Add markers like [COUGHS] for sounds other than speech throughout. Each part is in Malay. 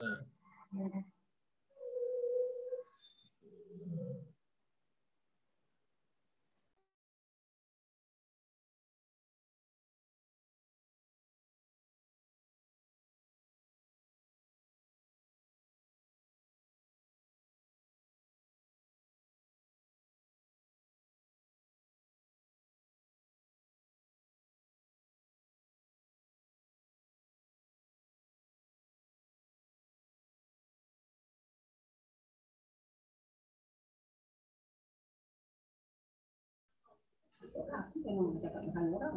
Uh, Seseorang memang cakap dengan orang.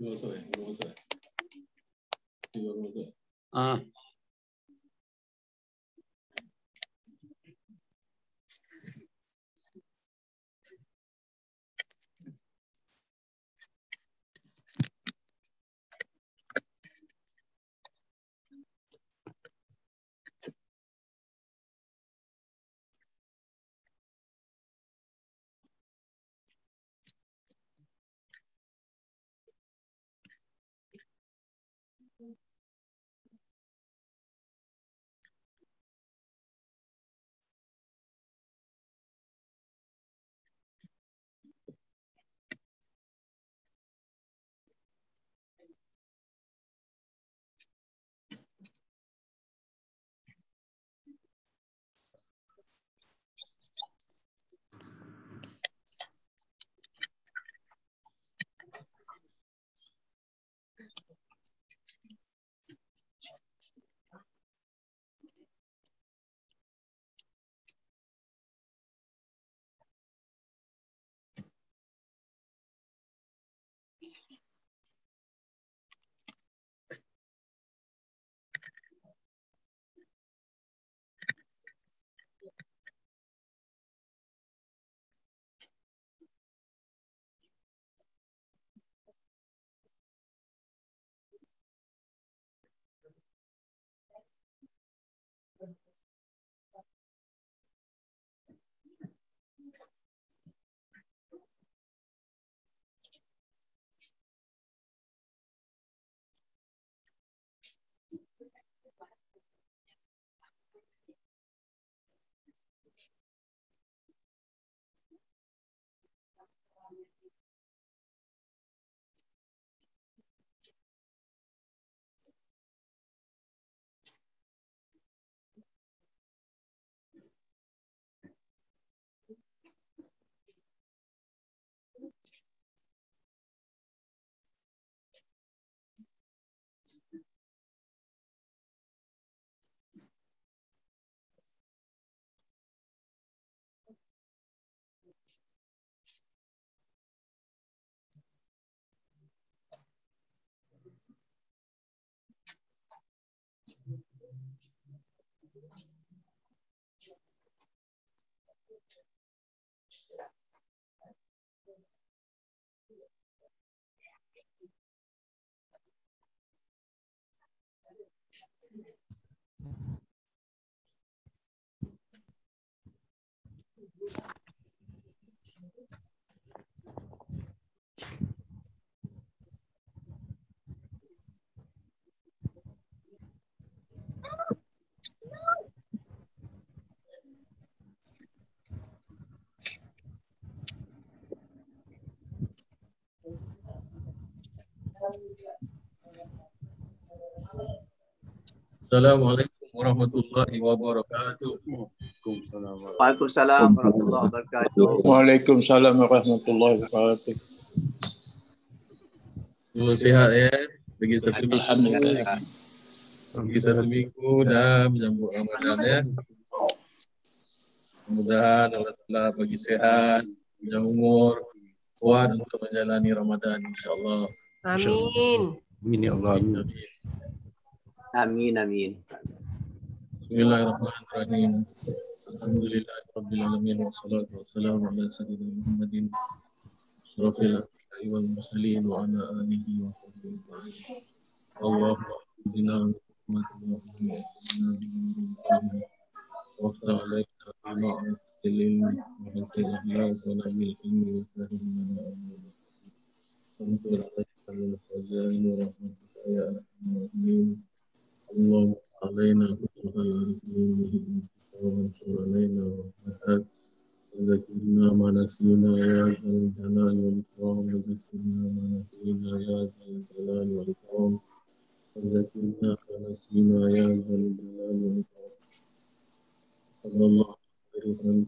Dua masuk eh? Dua masuk eh? Dua Assalamualaikum warahmatullahi wabarakatuh. Waalaikumsalam warahmatullahi wabarakatuh. Waalaikumsalam warahmatullahi wabarakatuh. Semua sihat ya. Bagi satu minggu. Alhamdulillah. Bagi satu minggu dah menyambut Ramadan ya. Mudah-mudahan Allah Ta'ala bagi sehat, panjang umur, kuat untuk menjalani Ramadan insyaAllah. Amin. Amin ya Allah. Amin. آمين آمين. بسم الله الرحمن الرحيم. الحمد لله رب العالمين والصلاة والسلام على سيدنا محمد أشرف الأنبياء والمرسلين وعلى آله وصحبه أجمعين. اللهم أعطنا من رحمتك وافتح علينا بما أعطيت العلم ونسل أخلاق ونبي العلم وسهل لنا أمورنا وانصر علينا من خزائن رحمتك يا أرحم الراحمين. اللهم علينا العارفين بهدايتك وانصر علينا رحمتك وذكرنا ما نسينا يا ذا الجلال والإكرام. وذكرنا ما نسينا يا ذا الجلال والإكرام. وذكرنا ما نسينا يا ذا الجلال والإكرام. صلى الله عليه وسلم.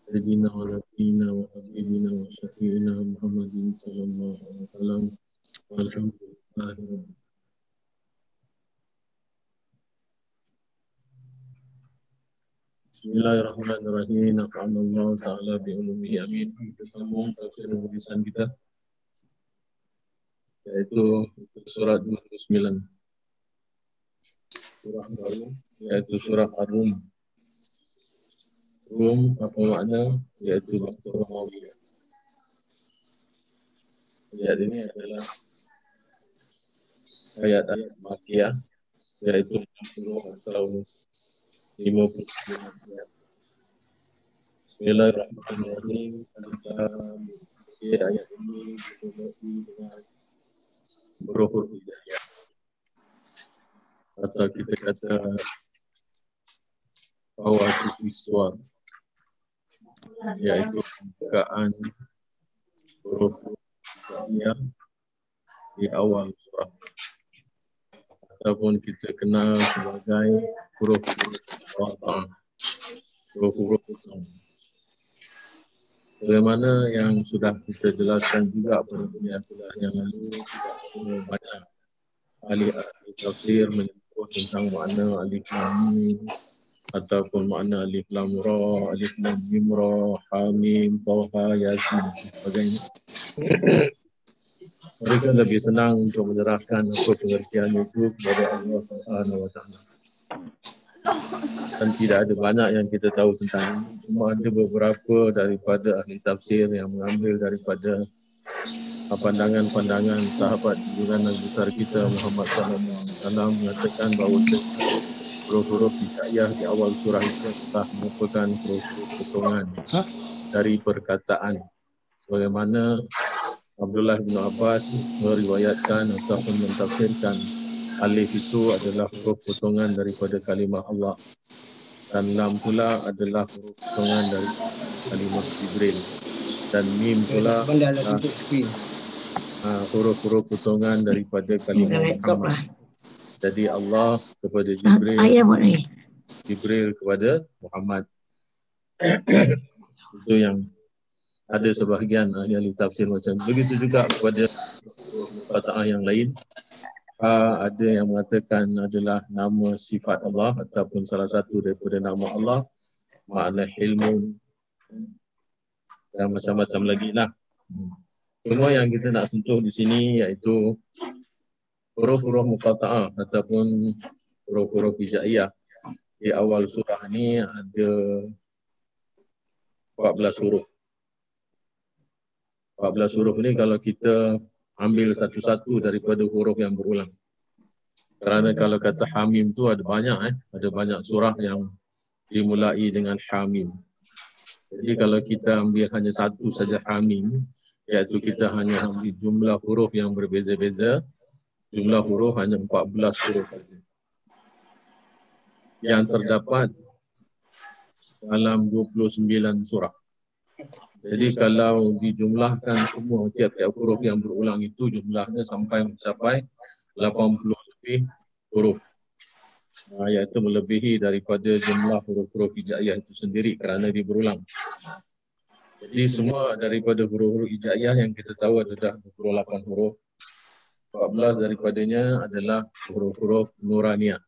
سيدنا ونبينا وحبيبنا وشفيعنا محمد صلى الله عليه وسلم. Bismillahirrahmanirrahim. Alhamdulillah taala bi ummihi amin. Kita sambung tafsir tulisan kita. Yaitu untuk surat 29. Surah Ar-Rum, yaitu surah Ar-Rum. Rum apa makna? Yaitu bahasa mawiyah. Jadi ini adalah ayat-ayat Makiyah. Yaitu 60 atau 50 ayat. Bismillahirrahmanirrahim. Alif Lam Mim. Ayat ini berkaitan dengan huruf-huruf hijaiyah. Atau kita kata awal suar iaitu pembukaan huruf hijaiyah di awal surah ataupun kita kenal sebagai huruf-huruf wata huruf-huruf Bagaimana yang sudah kita jelaskan juga pada kuliah-kuliah yang lalu banyak ahli-ahli tafsir menyebut tentang makna alif lam mim ataupun makna alif lam ra, alif lam mim ra, ha mim, ta yasin sebagainya. Mereka lebih senang untuk menyerahkan apa pengertian itu kepada Allah Subhanahu Wa Taala. Dan tidak ada banyak yang kita tahu tentang ini. Cuma ada beberapa daripada ahli tafsir yang mengambil daripada pandangan-pandangan sahabat junjungan Nabi besar kita Muhammad sallallahu alaihi wasallam mengatakan bahawa huruf-huruf hijaiyah di awal surah itu telah merupakan huruf-huruf potongan dari perkataan sebagaimana Abdullah bin Abbas meriwayatkan ataupun mentafsirkan alif itu adalah huruf potongan daripada kalimah Allah dan lam pula adalah huruf potongan dari kalimah Jibril dan mim pula adalah uh, huruf-huruf potongan daripada kalimah Muhammad. Jadi Allah kepada Jibril, buat lagi. Jibril kepada Muhammad. [COUGHS] itu yang ada sebahagian ahli-ahli tafsir macam begitu juga kepada perkataan yang lain ha, ada yang mengatakan adalah nama sifat Allah ataupun salah satu daripada nama Allah makna ilmu dan macam-macam lagi lah. Semua yang kita nak sentuh di sini iaitu huruf-huruf muqata'ah ataupun huruf-huruf hijaiyah. Di awal surah ni ada 14 huruf. 14 huruf ni kalau kita ambil satu-satu daripada huruf yang berulang. Kerana kalau kata hamim tu ada banyak eh, ada banyak surah yang dimulai dengan hamim. Jadi kalau kita ambil hanya satu saja hamim, iaitu kita hanya ambil jumlah huruf yang berbeza-beza, jumlah huruf hanya 14 huruf saja. Yang terdapat dalam 29 surah. Jadi kalau dijumlahkan semua tiap-tiap huruf yang berulang itu jumlahnya sampai mencapai 80 lebih huruf. Uh, iaitu melebihi daripada jumlah huruf-huruf hijaiyah itu sendiri kerana dia berulang. Jadi semua daripada huruf-huruf hijaiyah yang kita tahu adalah 28 huruf. 14 daripadanya adalah huruf-huruf nuraniyah.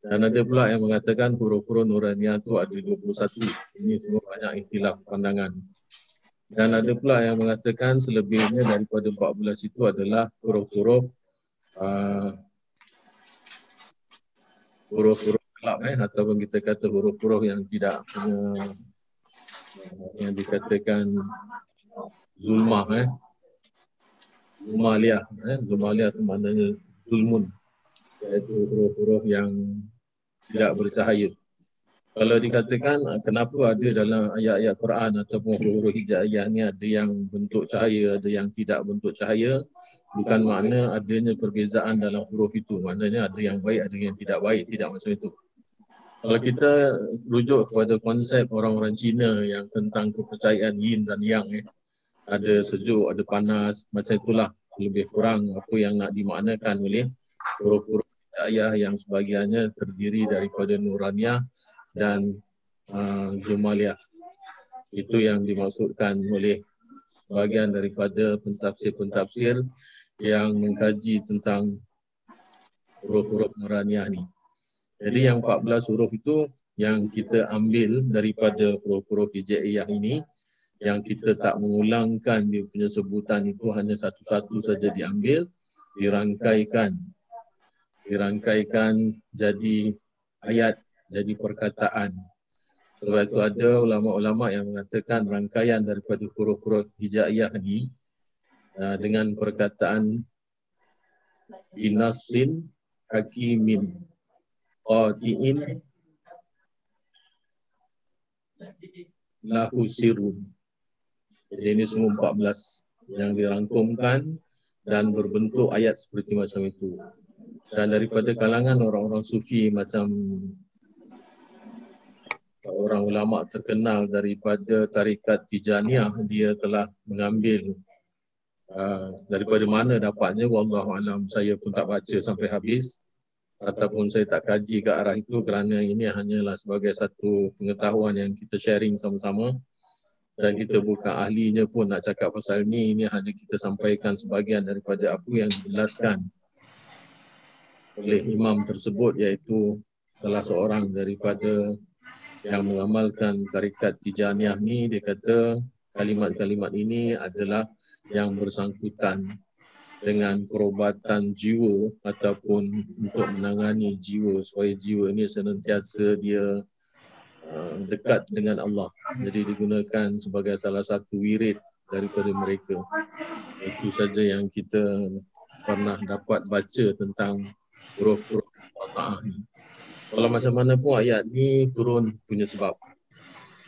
Dan ada pula yang mengatakan huruf-huruf Nuraniyah itu ada 21. Ini semua banyak ikhtilaf pandangan. Dan ada pula yang mengatakan selebihnya daripada 14 itu adalah huruf-huruf uh, huruf-huruf kelab eh, ataupun kita kata huruf-huruf yang tidak punya yang dikatakan zulmah eh. Zumaliyah eh. Zumaliyah itu maknanya zulmun iaitu huruf-huruf yang tidak bercahaya. Kalau dikatakan kenapa ada dalam ayat-ayat Quran ataupun huruf-huruf hijaiyah ni ada yang bentuk cahaya, ada yang tidak bentuk cahaya, bukan makna adanya perbezaan dalam huruf itu. Maknanya ada yang baik, ada yang tidak baik, tidak macam itu. Kalau kita rujuk kepada konsep orang-orang Cina yang tentang kepercayaan yin dan yang eh, ada sejuk, ada panas, macam itulah lebih kurang apa yang nak dimaknakan oleh huruf-huruf ayah yang sebahagiannya terdiri daripada Nuraniyah dan uh, Zumaliyah. Itu yang dimaksudkan oleh sebahagian daripada pentafsir-pentafsir yang mengkaji tentang huruf-huruf Nuraniyah ni. Jadi yang 14 huruf itu yang kita ambil daripada huruf-huruf hijaiyah ini yang kita tak mengulangkan dia punya sebutan itu hanya satu-satu saja diambil dirangkaikan dirangkaikan jadi ayat, jadi perkataan. Sebab itu ada ulama-ulama yang mengatakan rangkaian daripada huruf-huruf hijaiyah ini uh, dengan perkataan binasin hakimin qati'in lahu sirun. Jadi ini semua 14 yang dirangkumkan dan berbentuk ayat seperti macam itu. Dan daripada kalangan orang-orang sufi macam orang ulama terkenal daripada tarikat Tijaniyah dia telah mengambil uh, daripada mana dapatnya wallahu alam. Saya pun tak baca sampai habis. Ataupun saya tak kaji ke arah itu kerana ini hanyalah sebagai satu pengetahuan yang kita sharing sama-sama. Dan kita bukan ahlinya pun nak cakap pasal ini ini hanya kita sampaikan sebahagian daripada apa yang dijelaskan oleh imam tersebut iaitu salah seorang daripada yang mengamalkan tarikat Tijaniyah ni dia kata kalimat-kalimat ini adalah yang bersangkutan dengan perubatan jiwa ataupun untuk menangani jiwa supaya jiwa ini senantiasa dia uh, dekat dengan Allah. Jadi digunakan sebagai salah satu wirid daripada mereka. Itu saja yang kita pernah dapat baca tentang huruf-huruf Allah ni. Kalau macam mana pun ayat ni turun punya sebab.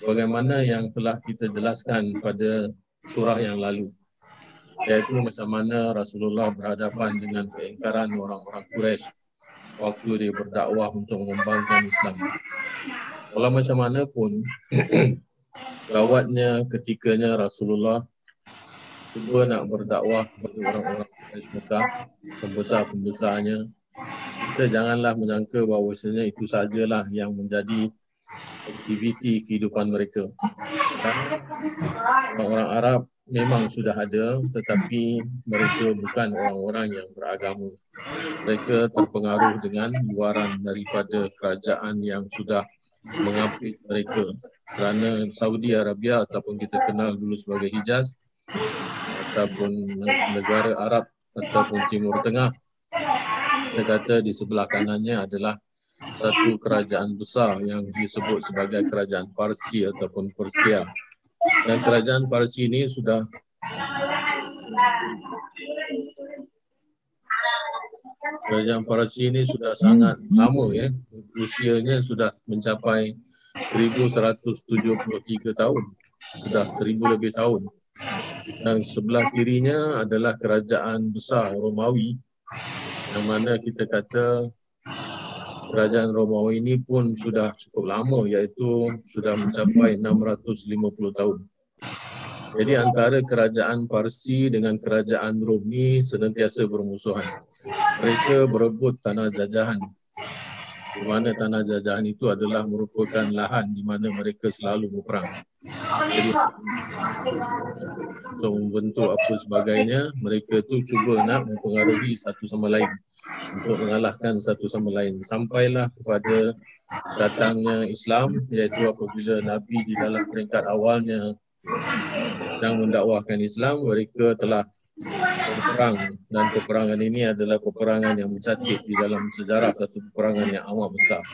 Sebagaimana yang telah kita jelaskan pada surah yang lalu iaitu macam mana Rasulullah berhadapan dengan keingkaran orang-orang Quraisy waktu dia berdakwah untuk mengembangkan Islam. Walau macam mana pun, [CLEARS THROAT] gawatnya ketikanya Rasulullah cuba nak berdakwah kepada orang-orang Quraisy Mekah, pembesar-pembesarnya. Kita janganlah menyangka bahawasanya itu sajalah yang menjadi aktiviti kehidupan mereka. Orang-orang Arab memang sudah ada tetapi mereka bukan orang-orang yang beragama. Mereka terpengaruh dengan luaran daripada kerajaan yang sudah mengapit mereka kerana Saudi Arabia ataupun kita kenal dulu sebagai Hijaz ataupun negara Arab ataupun Timur Tengah kita kata di sebelah kanannya adalah satu kerajaan besar yang disebut sebagai kerajaan Parsi ataupun Persia. Dan kerajaan Parsi ini sudah kerajaan Parsi ini sudah sangat lama ya. Usianya sudah mencapai 1173 tahun. Sudah 1000 lebih tahun. Dan sebelah kirinya adalah kerajaan besar Romawi yang mana kita kata kerajaan Romawi ini pun sudah cukup lama iaitu sudah mencapai 650 tahun. Jadi antara kerajaan Parsi dengan kerajaan Rom ini senantiasa bermusuhan. Mereka berebut tanah jajahan. Di mana tanah jajahan itu adalah merupakan lahan di mana mereka selalu berperang. Jadi untuk membentuk apa sebagainya, mereka tu cuba nak mempengaruhi satu sama lain untuk mengalahkan satu sama lain sampailah kepada datangnya Islam iaitu apabila Nabi di dalam peringkat awalnya sedang mendakwahkan Islam mereka telah berperang dan peperangan ini adalah peperangan yang mencatat di dalam sejarah satu peperangan yang amat besar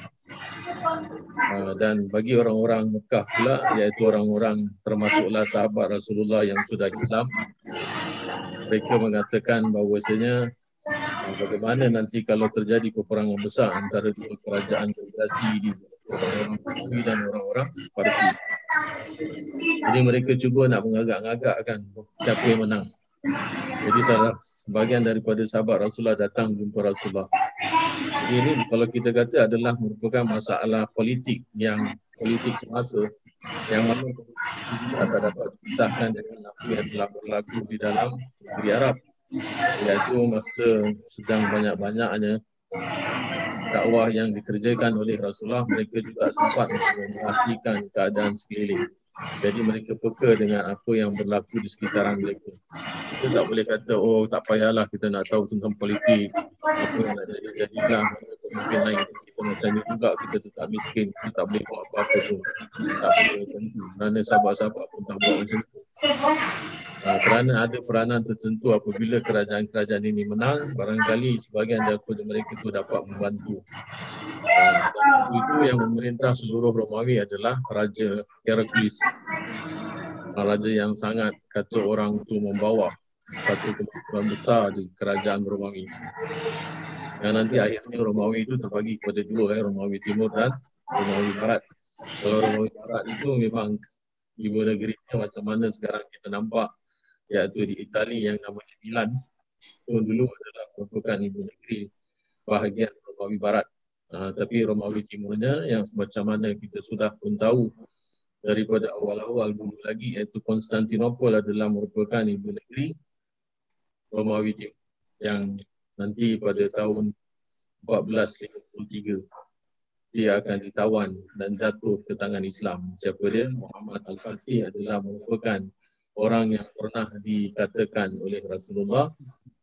uh, dan bagi orang-orang Mekah pula iaitu orang-orang termasuklah sahabat Rasulullah yang sudah Islam mereka mengatakan bahawasanya bagaimana nanti kalau terjadi peperangan besar antara dua kerajaan federasi di orang-orang Parsi dan orang-orang Parsi. Jadi mereka cuba nak mengagak-agakkan siapa yang menang. Jadi salah sebagian daripada sahabat Rasulullah datang jumpa Rasulullah. Jadi ini kalau kita kata adalah merupakan masalah politik yang politik semasa yang mana kita tak dapat dipisahkan dengan apa yang telah berlaku di dalam negeri Arab iaitu masa sedang banyak-banyaknya dakwah yang dikerjakan oleh Rasulullah mereka juga sempat memperhatikan keadaan sekeliling jadi mereka peka dengan apa yang berlaku di sekitaran mereka. Kita tak boleh kata oh tak payahlah kita nak tahu tentang politik. Apa yang nak jadi jadilah mungkin lain. Kita macam ni juga kita tetap miskin kita tak boleh buat apa-apa pun. Tak boleh macam tu. Kerana sahabat-sahabat pun tak buat macam tu Uh, kerana ada peranan tertentu apabila kerajaan-kerajaan ini menang, barangkali sebahagian daripada mereka itu dapat membantu. Uh, itu yang memerintah seluruh Romawi adalah Raja Heraklius. Uh, raja yang sangat kata orang itu membawa satu kemampuan besar di kerajaan Romawi. Yang nanti akhirnya Romawi itu terbagi kepada dua, eh, Romawi Timur dan Romawi Barat. Kalau Romawi Barat itu memang ibu negerinya macam mana sekarang kita nampak iaitu di Itali yang namanya Milan Itu dulu adalah merupakan ibu negeri bahagian Romawi Barat. Uh, tapi Romawi Timurnya yang macam mana kita sudah pun tahu daripada awal-awal dulu lagi iaitu Konstantinopel adalah merupakan ibu negeri Romawi Timur yang nanti pada tahun 1453 dia akan ditawan dan jatuh ke tangan Islam. Siapa dia? Muhammad Al-Fatih adalah merupakan orang yang pernah dikatakan oleh Rasulullah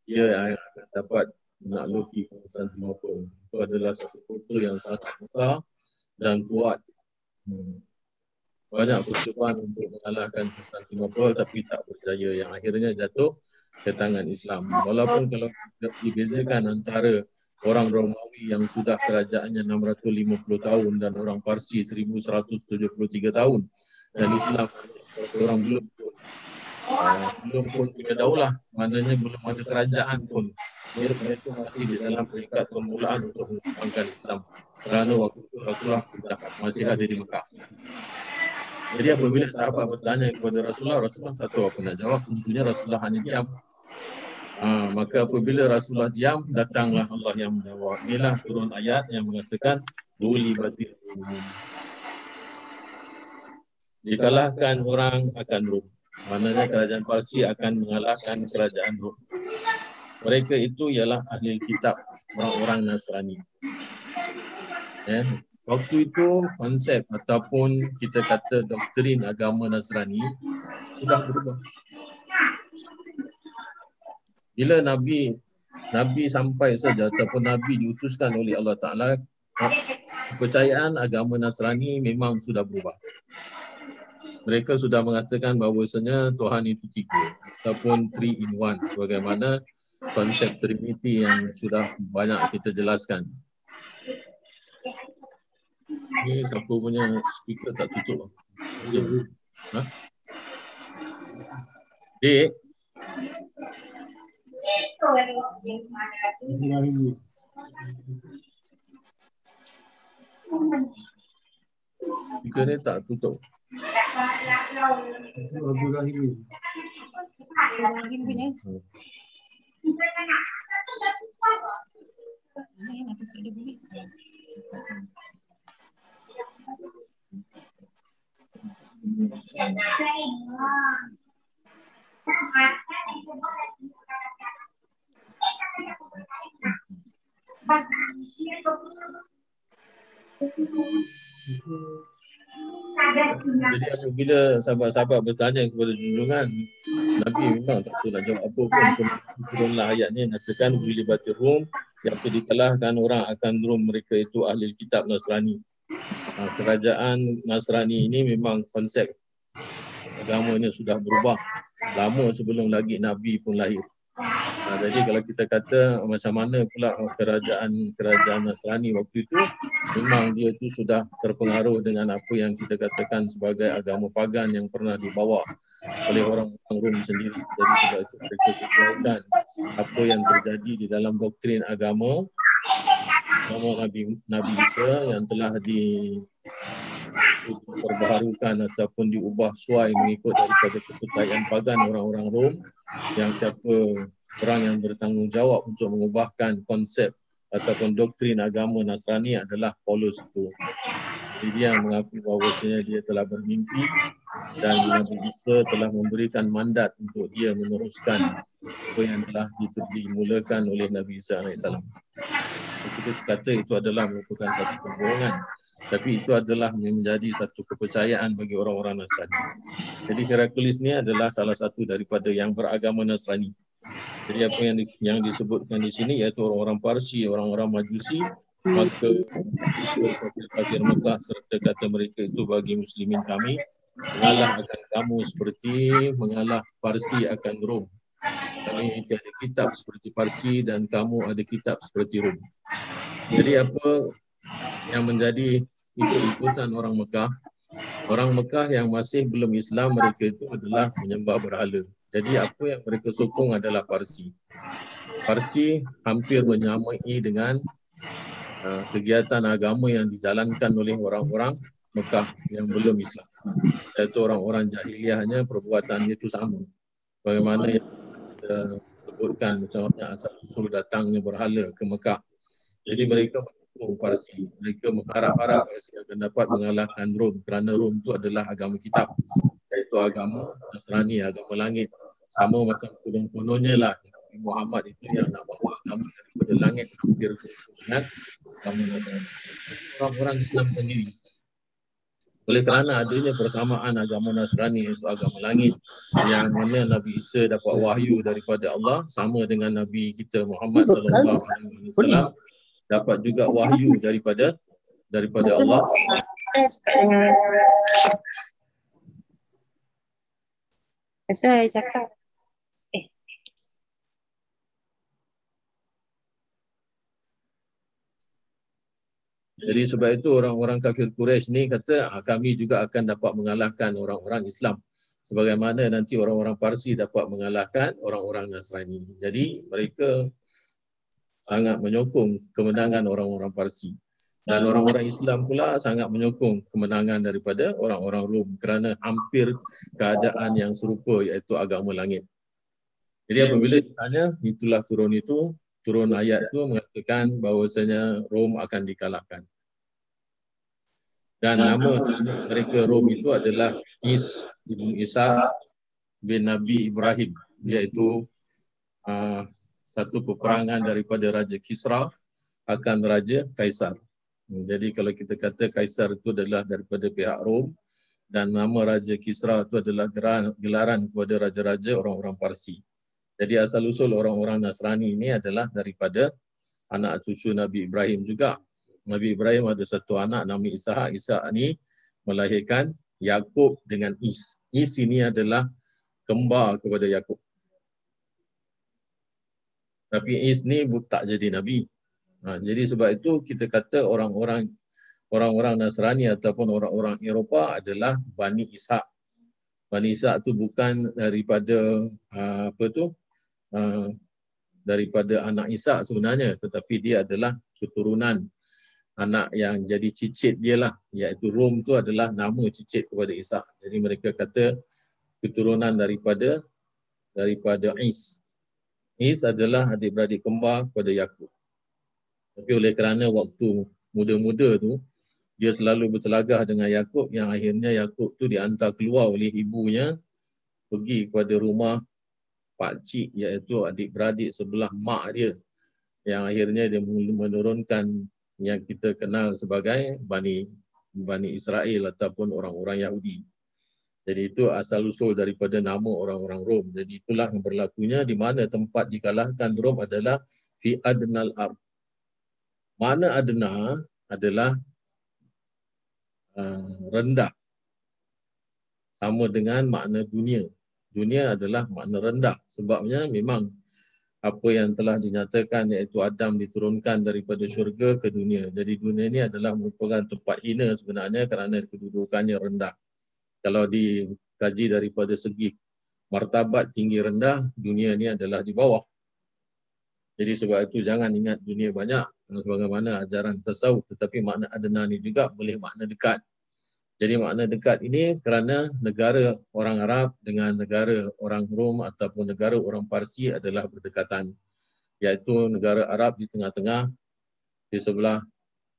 dia akan dapat menakluki Konstantinopel. Itu adalah satu kota yang sangat besar dan kuat. Hmm. Banyak percubaan untuk mengalahkan Konstantinopel tapi tak berjaya yang akhirnya jatuh ke tangan Islam. Walaupun kalau dibezakan antara orang Romawi yang sudah kerajaannya 650 tahun dan orang Parsi 1173 tahun. Dan Islam orang belum uh, belum pun punya daulah. Maknanya belum ada kerajaan pun. Mereka masih di dalam peringkat permulaan untuk mengembangkan Islam. Kerana waktu itu Rasulullah masih ada di Mekah. Jadi apabila sahabat bertanya kepada Rasulullah, Rasulullah tak tahu apa nak jawab. Tentunya Rasulullah hanya diam. Ha, maka apabila Rasulullah diam, datanglah Allah yang menjawab. Inilah turun ayat yang mengatakan Duli batil Dikalahkan orang akan Rum. Maknanya kerajaan Parsi akan mengalahkan kerajaan Rum. Mereka itu ialah ahli kitab orang-orang Nasrani. Ya. Waktu itu konsep ataupun kita kata doktrin agama Nasrani sudah berubah bila Nabi Nabi sampai saja ataupun Nabi diutuskan oleh Allah Ta'ala kepercayaan agama Nasrani memang sudah berubah. Mereka sudah mengatakan bahawasanya Tuhan itu tiga ataupun three in one sebagaimana konsep Trinity yang sudah banyak kita jelaskan. Ini siapa punya speaker tak tutup? Ha? Jika ni tak tutup. Ibrahim punya. Ni nak tutup dia boleh. Jadi apabila sahabat-sahabat bertanya kepada junjungan Nabi memang tak tahu nak jawab apa pun. Turunlah ayat ni Natakan Wili Bati Rum Yang dikalahkan orang akan Rum mereka itu ahli kitab Nasrani. Ha, Kerajaan Nasrani ini memang konsep Agamanya sudah berubah. Lama sebelum lagi Nabi pun lahir Jadi kalau kita kata macam mana pula kerajaan kerajaan Nasrani waktu itu memang dia itu sudah terpengaruh dengan apa yang kita katakan sebagai agama pagan yang pernah dibawa oleh orang Rom sendiri. Jadi itu mereka sesuaikan apa yang terjadi di dalam doktrin agama agama Nabi Nabi Isa yang telah di diperbaharukan ataupun diubah suai mengikut daripada kepercayaan pagan orang-orang Rom yang siapa orang yang bertanggungjawab untuk mengubahkan konsep ataupun doktrin agama Nasrani adalah Paulus itu. Jadi dia mengaku bahawa dia telah bermimpi dan Nabi Isa telah memberikan mandat untuk dia meneruskan apa yang telah dimulakan oleh Nabi Isa AS. Kita kata itu adalah merupakan satu kebohongan tapi itu adalah menjadi satu kepercayaan bagi orang-orang Nasrani. Jadi Heracles ni adalah salah satu daripada yang beragama Nasrani. Jadi apa yang di, yang disebutkan di sini iaitu orang-orang Parsi, orang-orang Majusi, maka Fakir Mekah serta kata mereka itu bagi muslimin kami mengalah akan kamu seperti mengalah Parsi akan Rom. Kami ada kitab seperti Parsi dan kamu ada kitab seperti Rom. Jadi apa yang menjadi ikut-ikutan orang Mekah Orang Mekah yang masih belum Islam mereka itu adalah menyembah berhala. Jadi apa yang mereka sokong adalah Parsi. Parsi hampir menyamai dengan uh, kegiatan agama yang dijalankan oleh orang-orang Mekah yang belum Islam. Iaitu orang-orang jahiliahnya perbuatannya itu sama. Bagaimana yang uh, sebutkan macam mana asal usul datangnya berhala ke Mekah. Jadi mereka mendukung Parsi. Mereka mengharap-harap Parsi akan dapat mengalahkan Rom kerana Rom itu adalah agama kitab. Iaitu agama Nasrani, agama langit. Sama macam konon-kononnya lah Nabi Muhammad itu yang nak bawa agama daripada langit hampir dengan agama Nasrani. Orang-orang Islam sendiri oleh kerana adanya persamaan agama Nasrani iaitu agama langit yang mana Nabi Isa dapat wahyu daripada Allah sama dengan Nabi kita Muhammad sallallahu alaihi wasallam dapat juga wahyu daripada daripada Allah Saya cakap dengan Saya cakap Jadi sebab itu orang-orang kafir Quraisy ni kata ah, kami juga akan dapat mengalahkan orang-orang Islam sebagaimana nanti orang-orang Parsi dapat mengalahkan orang-orang Nasrani. Jadi mereka sangat menyokong kemenangan orang-orang Parsi. Dan orang-orang Islam pula sangat menyokong kemenangan daripada orang-orang Rom kerana hampir keadaan yang serupa iaitu agama langit. Jadi apabila ditanya itulah turun itu, turun ayat itu mengatakan bahawasanya Rom akan dikalahkan. Dan nama mereka Rom itu adalah Is Ibn Isa bin Nabi Ibrahim iaitu uh, satu peperangan daripada Raja Kisra akan Raja Kaisar. Jadi kalau kita kata Kaisar itu adalah daripada pihak Rom dan nama Raja Kisra itu adalah gelaran, kepada raja-raja orang-orang Parsi. Jadi asal usul orang-orang Nasrani ini adalah daripada anak cucu Nabi Ibrahim juga. Nabi Ibrahim ada satu anak nama Ishak. Ishak ini melahirkan Yakub dengan Is. Is ini adalah kembar kepada Yakub. Tapi Is ni tak jadi Nabi. Ha, jadi sebab itu kita kata orang-orang orang-orang Nasrani ataupun orang-orang Eropah adalah Bani Ishak. Bani Ishak tu bukan daripada uh, apa tu uh, daripada anak Ishak sebenarnya tetapi dia adalah keturunan anak yang jadi cicit dia lah iaitu Rom tu adalah nama cicit kepada Ishak. Jadi mereka kata keturunan daripada daripada Is. Is adalah adik-beradik kembar kepada Yakub. Tapi oleh kerana waktu muda-muda tu, dia selalu bertelagah dengan Yakub yang akhirnya Yakub tu diantar keluar oleh ibunya pergi kepada rumah Pak Cik iaitu adik-beradik sebelah mak dia yang akhirnya dia menurunkan yang kita kenal sebagai Bani Bani Israel ataupun orang-orang Yahudi. Jadi itu asal usul daripada nama orang-orang Rom. Jadi itulah yang berlakunya di mana tempat dikalahkan Rom adalah fi adnal ard Makna adna adalah uh, rendah. Sama dengan makna dunia. Dunia adalah makna rendah. Sebabnya memang apa yang telah dinyatakan iaitu Adam diturunkan daripada syurga ke dunia. Jadi dunia ini adalah merupakan tempat hina sebenarnya kerana kedudukannya rendah. Kalau dikaji daripada segi martabat tinggi rendah, dunia ini adalah di bawah. Jadi sebab itu jangan ingat dunia banyak sebagaimana ajaran tasawuf tetapi makna adna ni juga boleh makna dekat. Jadi makna dekat ini kerana negara orang Arab dengan negara orang Rom ataupun negara orang Parsi adalah berdekatan. Iaitu negara Arab di tengah-tengah, di sebelah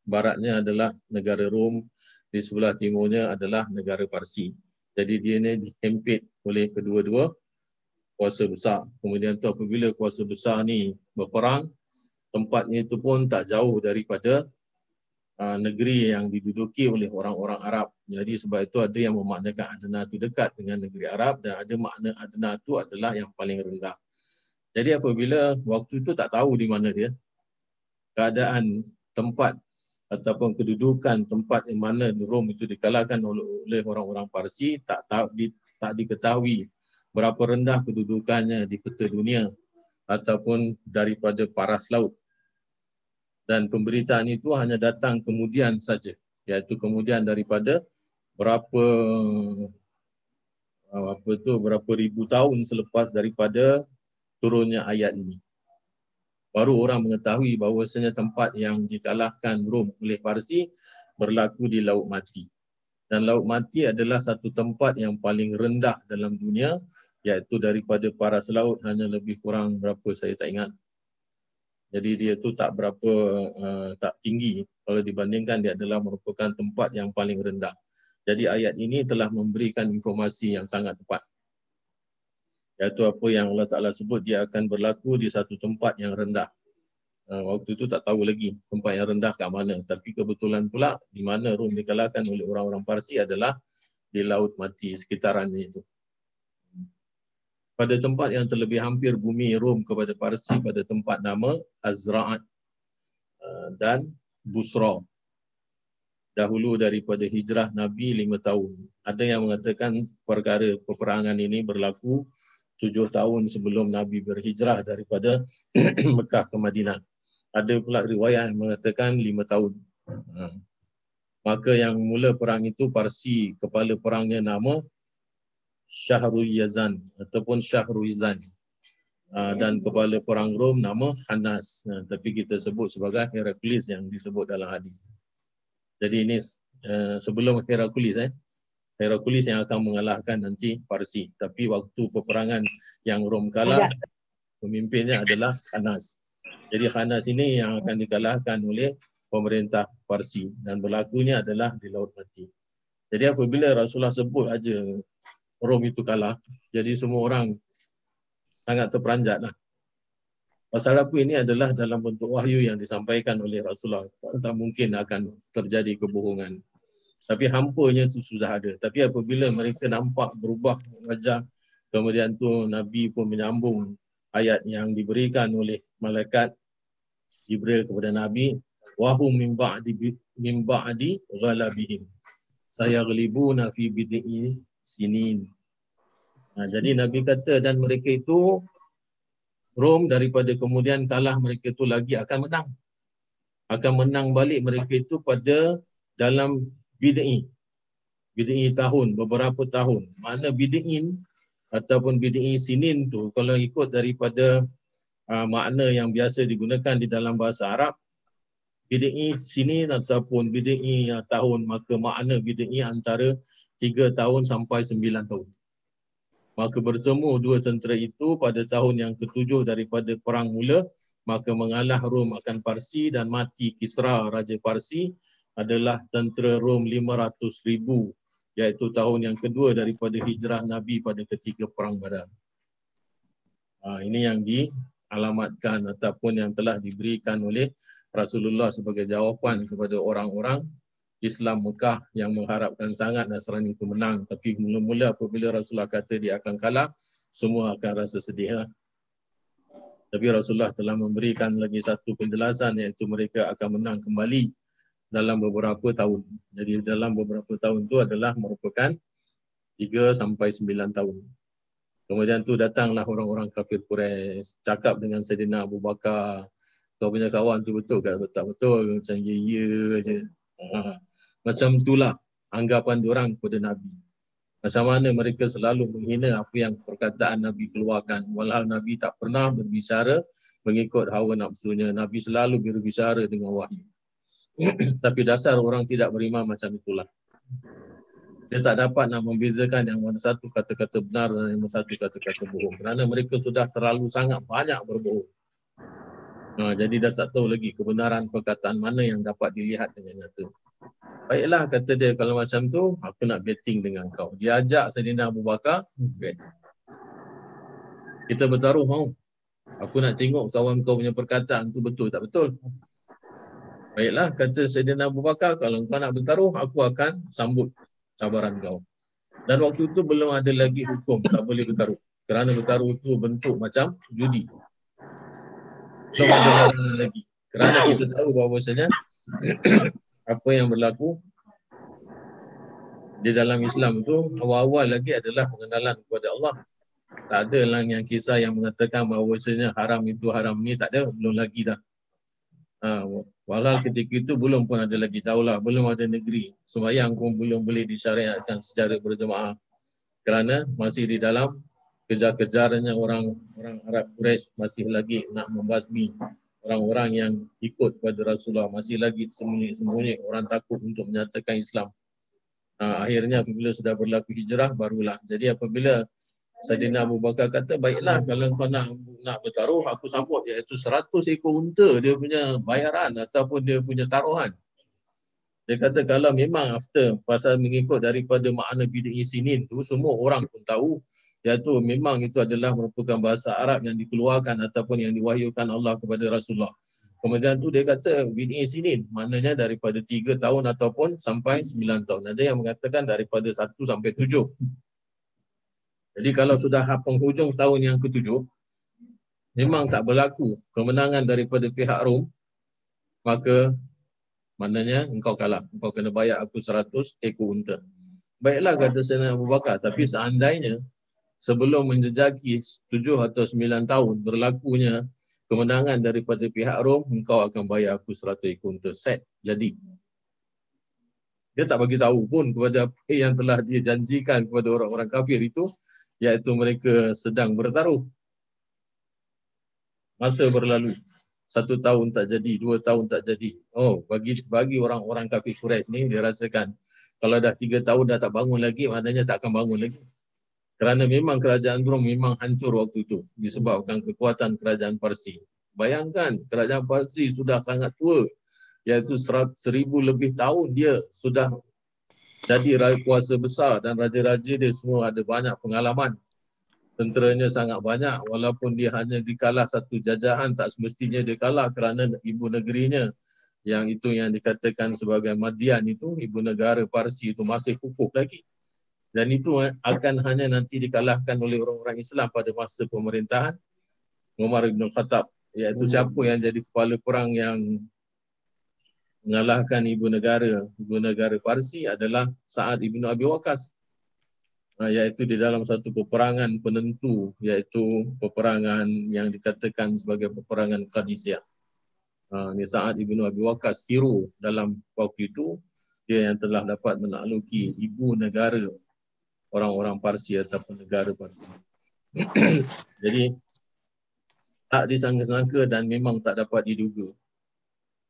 baratnya adalah negara Rom, di sebelah timurnya adalah negara Parsi. Jadi dia ini dihempit oleh kedua-dua kuasa besar. Kemudian tu apabila kuasa besar ni berperang, tempatnya itu pun tak jauh daripada uh, negeri yang diduduki oleh orang-orang Arab. Jadi sebab itu ada yang memaknakan Adna itu dekat dengan negeri Arab dan ada makna Adna itu adalah yang paling rendah. Jadi apabila waktu itu tak tahu di mana dia, keadaan tempat ataupun kedudukan tempat di mana Rom itu dikalahkan oleh orang-orang Parsi tak tahu di, tak diketahui berapa rendah kedudukannya di peta dunia ataupun daripada paras laut. Dan pemberitaan itu hanya datang kemudian saja, iaitu kemudian daripada berapa uh, apa tu berapa ribu tahun selepas daripada turunnya ayat ini. Baru orang mengetahui bahawasanya tempat yang dikalahkan Rom oleh Parsi berlaku di Laut Mati. Dan Laut Mati adalah satu tempat yang paling rendah dalam dunia iaitu daripada paras laut hanya lebih kurang berapa saya tak ingat. Jadi dia tu tak berapa uh, tak tinggi kalau dibandingkan dia adalah merupakan tempat yang paling rendah. Jadi ayat ini telah memberikan informasi yang sangat tepat. Iaitu apa yang Allah Ta'ala sebut dia akan berlaku di satu tempat yang rendah. Uh, waktu itu tak tahu lagi tempat yang rendah kat mana. Tapi kebetulan pula di mana Rom dikalahkan oleh orang-orang Parsi adalah di Laut Mati sekitarannya itu pada tempat yang terlebih hampir bumi Rom kepada Parsi pada tempat nama Azra'at uh, dan Busra. Dahulu daripada hijrah Nabi lima tahun. Ada yang mengatakan perkara peperangan ini berlaku tujuh tahun sebelum Nabi berhijrah daripada [CLEARS THROAT] Mekah ke Madinah. Ada pula riwayat yang mengatakan lima tahun. Uh, maka yang mula perang itu Parsi kepala perangnya nama Syahrul Yazan ataupun Syahrul Yazan. Uh, dan kepala perang Rom nama Hanas uh, tapi kita sebut sebagai Heraklius yang disebut dalam hadis. Jadi ini uh, sebelum Heraklius eh Heraklius yang akan mengalahkan nanti Parsi tapi waktu peperangan yang Rom kalah pemimpinnya adalah Hanas. Jadi Hanas ini yang akan dikalahkan oleh pemerintah Parsi dan berlakunya adalah di Laut Mati. Jadi apabila Rasulullah sebut aja Rom itu kalah. Jadi semua orang sangat terperanjat lah. Pasal apa ini adalah dalam bentuk wahyu yang disampaikan oleh Rasulullah. Tak mungkin akan terjadi kebohongan. Tapi hampanya itu sudah ada. Tapi apabila mereka nampak berubah wajah, kemudian tu Nabi pun menyambung ayat yang diberikan oleh malaikat Jibril kepada Nabi, wahum min ba'di min ba'di ghalabihim. Saya ghalibuna fi bid'i sinin. Ha, jadi Nabi kata dan mereka itu Rom daripada kemudian kalah mereka itu lagi akan menang. Akan menang balik mereka itu pada dalam bid'i. Bid'i tahun, beberapa tahun. Mana bid'in ataupun bid'i sinin tu kalau ikut daripada uh, makna yang biasa digunakan di dalam bahasa Arab bid'i sinin ataupun bid'i tahun maka makna bid'i antara tiga tahun sampai sembilan tahun. Maka bertemu dua tentera itu pada tahun yang ketujuh daripada perang mula, maka mengalah Rom akan Parsi dan mati Kisra Raja Parsi adalah tentera Rom lima ratus ribu iaitu tahun yang kedua daripada hijrah Nabi pada ketika Perang Badar. Ha, ini yang dialamatkan ataupun yang telah diberikan oleh Rasulullah sebagai jawapan kepada orang-orang Islam Mekah yang mengharapkan sangat Nasrani itu menang. Tapi mula-mula apabila Rasulullah kata dia akan kalah, semua akan rasa sedih. Lah. Tapi Rasulullah telah memberikan lagi satu penjelasan iaitu mereka akan menang kembali dalam beberapa tahun. Jadi dalam beberapa tahun itu adalah merupakan 3 sampai 9 tahun. Kemudian tu datanglah orang-orang kafir Quraisy cakap dengan Sayyidina Abu Bakar, kau punya kawan tu betul ke? Tak betul. Macam ya, ya je. [LAUGHS] Macam itulah anggapan diorang kepada Nabi. Macam mana mereka selalu menghina apa yang perkataan Nabi keluarkan. Walau Nabi tak pernah berbicara mengikut hawa nafsunya. Nabi selalu berbicara dengan wahyu. [CLEARS THROAT] Tapi dasar orang tidak beriman macam itulah. Dia tak dapat nak membezakan yang mana satu kata-kata benar dan yang mana satu kata-kata bohong. Kerana mereka sudah terlalu sangat banyak berbohong. Ha, jadi dah tak tahu lagi kebenaran perkataan mana yang dapat dilihat dengan nyata. Baiklah kata dia kalau macam tu aku nak betting dengan kau. Dia ajak Sayyidina Abu Bakar bet. Kita bertaruh mau. Aku nak tengok kawan kau punya perkataan tu betul tak betul. Baiklah kata Sayyidina Abu Bakar kalau kau nak bertaruh aku akan sambut cabaran kau. Dan waktu itu belum ada lagi hukum tak boleh bertaruh. Kerana bertaruh itu bentuk macam judi. Belum ada lagi. Kerana kita tahu bahawasanya [COUGHS] apa yang berlaku di dalam Islam tu awal-awal lagi adalah pengenalan kepada Allah. Tak ada lah yang kisah yang mengatakan bahawa sebenarnya haram itu haram ni tak ada belum lagi dah. Ha, walau ketika itu belum pun ada lagi daulah, belum ada negeri. Sembayang pun belum boleh disyariatkan secara berjemaah. Kerana masih di dalam kejar-kejarnya orang orang Arab Quraisy masih lagi nak membasmi orang-orang yang ikut pada Rasulullah masih lagi sembunyi-sembunyi orang takut untuk menyatakan Islam. Ha, akhirnya apabila sudah berlaku hijrah barulah. Jadi apabila Saidina Abu Bakar kata, baiklah kalau kau nak nak bertaruh, aku sambut iaitu 100 ekor unta dia punya bayaran ataupun dia punya taruhan. Dia kata kalau memang after pasal mengikut daripada makna bid'i sinin tu semua orang pun tahu iaitu memang itu adalah merupakan bahasa Arab yang dikeluarkan ataupun yang diwahyukan Allah kepada Rasulullah. Kemudian tu dia kata bid'i sinin maknanya daripada 3 tahun ataupun sampai 9 tahun. Ada yang mengatakan daripada 1 sampai 7. Jadi kalau sudah penghujung tahun yang ketujuh, memang tak berlaku kemenangan daripada pihak Rom, maka maknanya engkau kalah. Engkau kena bayar aku 100 ekor unta. Baiklah kata Sayyidina Abu Bakar, tapi seandainya sebelum menjejaki 7 atau 9 tahun berlakunya kemenangan daripada pihak Rom, engkau akan bayar aku 100 ekor. Set, jadi. Dia tak bagi tahu pun kepada apa yang telah dia janjikan kepada orang-orang kafir itu, iaitu mereka sedang bertaruh. Masa berlalu. Satu tahun tak jadi, dua tahun tak jadi. Oh, bagi bagi orang-orang kafir Quraisy ni dia rasakan kalau dah tiga tahun dah tak bangun lagi, maknanya tak akan bangun lagi. Kerana memang kerajaan Rom memang hancur waktu itu disebabkan kekuatan kerajaan Parsi. Bayangkan kerajaan Parsi sudah sangat tua iaitu seribu lebih tahun dia sudah jadi raja kuasa besar dan raja-raja dia semua ada banyak pengalaman. Tenteranya sangat banyak walaupun dia hanya dikalah satu jajahan tak semestinya dia kalah kerana ibu negerinya yang itu yang dikatakan sebagai Madian itu ibu negara Parsi itu masih kukuh lagi. Dan itu akan hanya nanti dikalahkan oleh orang-orang Islam pada masa pemerintahan Umar bin Khattab iaitu siapa yang jadi kepala perang yang mengalahkan ibu negara. Ibu negara Parsi adalah Sa'ad ibnu Abi Waqqas. Uh, iaitu di dalam satu peperangan penentu iaitu peperangan yang dikatakan sebagai peperangan Qadisiyah. Ini Sa'ad ibnu Abi Waqqas hero dalam waktu itu. Dia yang telah dapat menakluki ibu negara orang-orang Parsi ataupun negara Parsi. [CLEARS THROAT] Jadi tak disangka-sangka dan memang tak dapat diduga.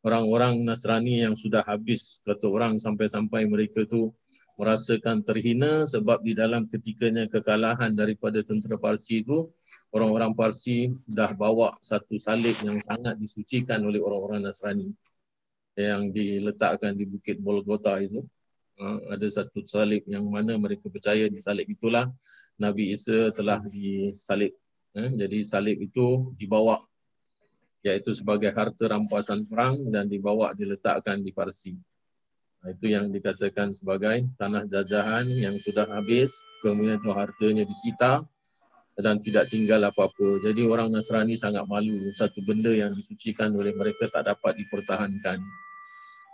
Orang-orang Nasrani yang sudah habis kata orang sampai-sampai mereka tu merasakan terhina sebab di dalam ketikanya kekalahan daripada tentera Parsi itu orang-orang Parsi dah bawa satu salib yang sangat disucikan oleh orang-orang Nasrani. Yang diletakkan di Bukit Bolgota itu ada satu salib yang mana mereka percaya di salib itulah Nabi Isa telah disalib ha, jadi salib itu dibawa iaitu sebagai harta rampasan perang dan dibawa diletakkan di Parsi. Itu yang dikatakan sebagai tanah jajahan yang sudah habis, kemudian itu hartanya disita dan tidak tinggal apa-apa. Jadi orang Nasrani sangat malu satu benda yang disucikan oleh mereka tak dapat dipertahankan.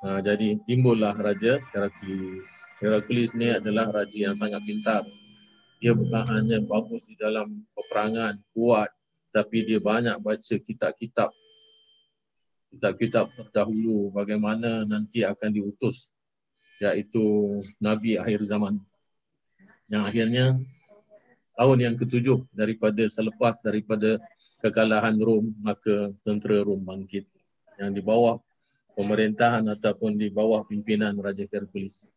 Ha, jadi timbullah Raja Heraklius. Heraklius ni adalah raja yang sangat pintar. Dia bukan hanya bagus di dalam peperangan, kuat, tapi dia banyak baca kitab-kitab kitab-kitab terdahulu bagaimana nanti akan diutus iaitu Nabi akhir zaman yang akhirnya tahun yang ketujuh daripada selepas daripada kekalahan Rom maka tentera Rom bangkit yang di bawah pemerintahan ataupun di bawah pimpinan Raja Hercules.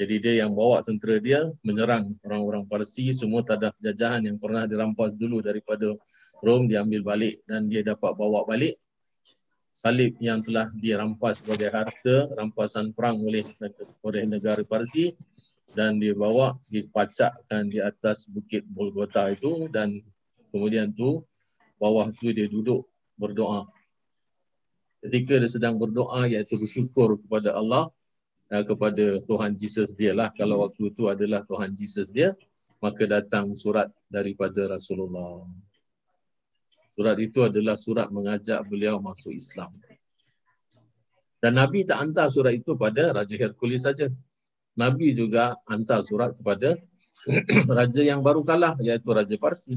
Jadi dia yang bawa tentera dia menyerang orang-orang Parsi semua tadah jajahan yang pernah dirampas dulu daripada Rom diambil balik dan dia dapat bawa balik salib yang telah dirampas sebagai harta rampasan perang oleh oleh negara Parsi dan dibawa dipacakkan di atas bukit Bolgota itu dan kemudian tu bawah tu dia duduk berdoa. Ketika dia sedang berdoa iaitu bersyukur kepada Allah eh, kepada Tuhan Yesus dia lah kalau waktu itu adalah Tuhan Yesus dia maka datang surat daripada Rasulullah. Surat itu adalah surat mengajak beliau masuk Islam. Dan Nabi tak hantar surat itu pada Raja Hercules saja. Nabi juga hantar surat kepada [CLEARS THROAT] raja yang baru kalah iaitu Raja Parsi.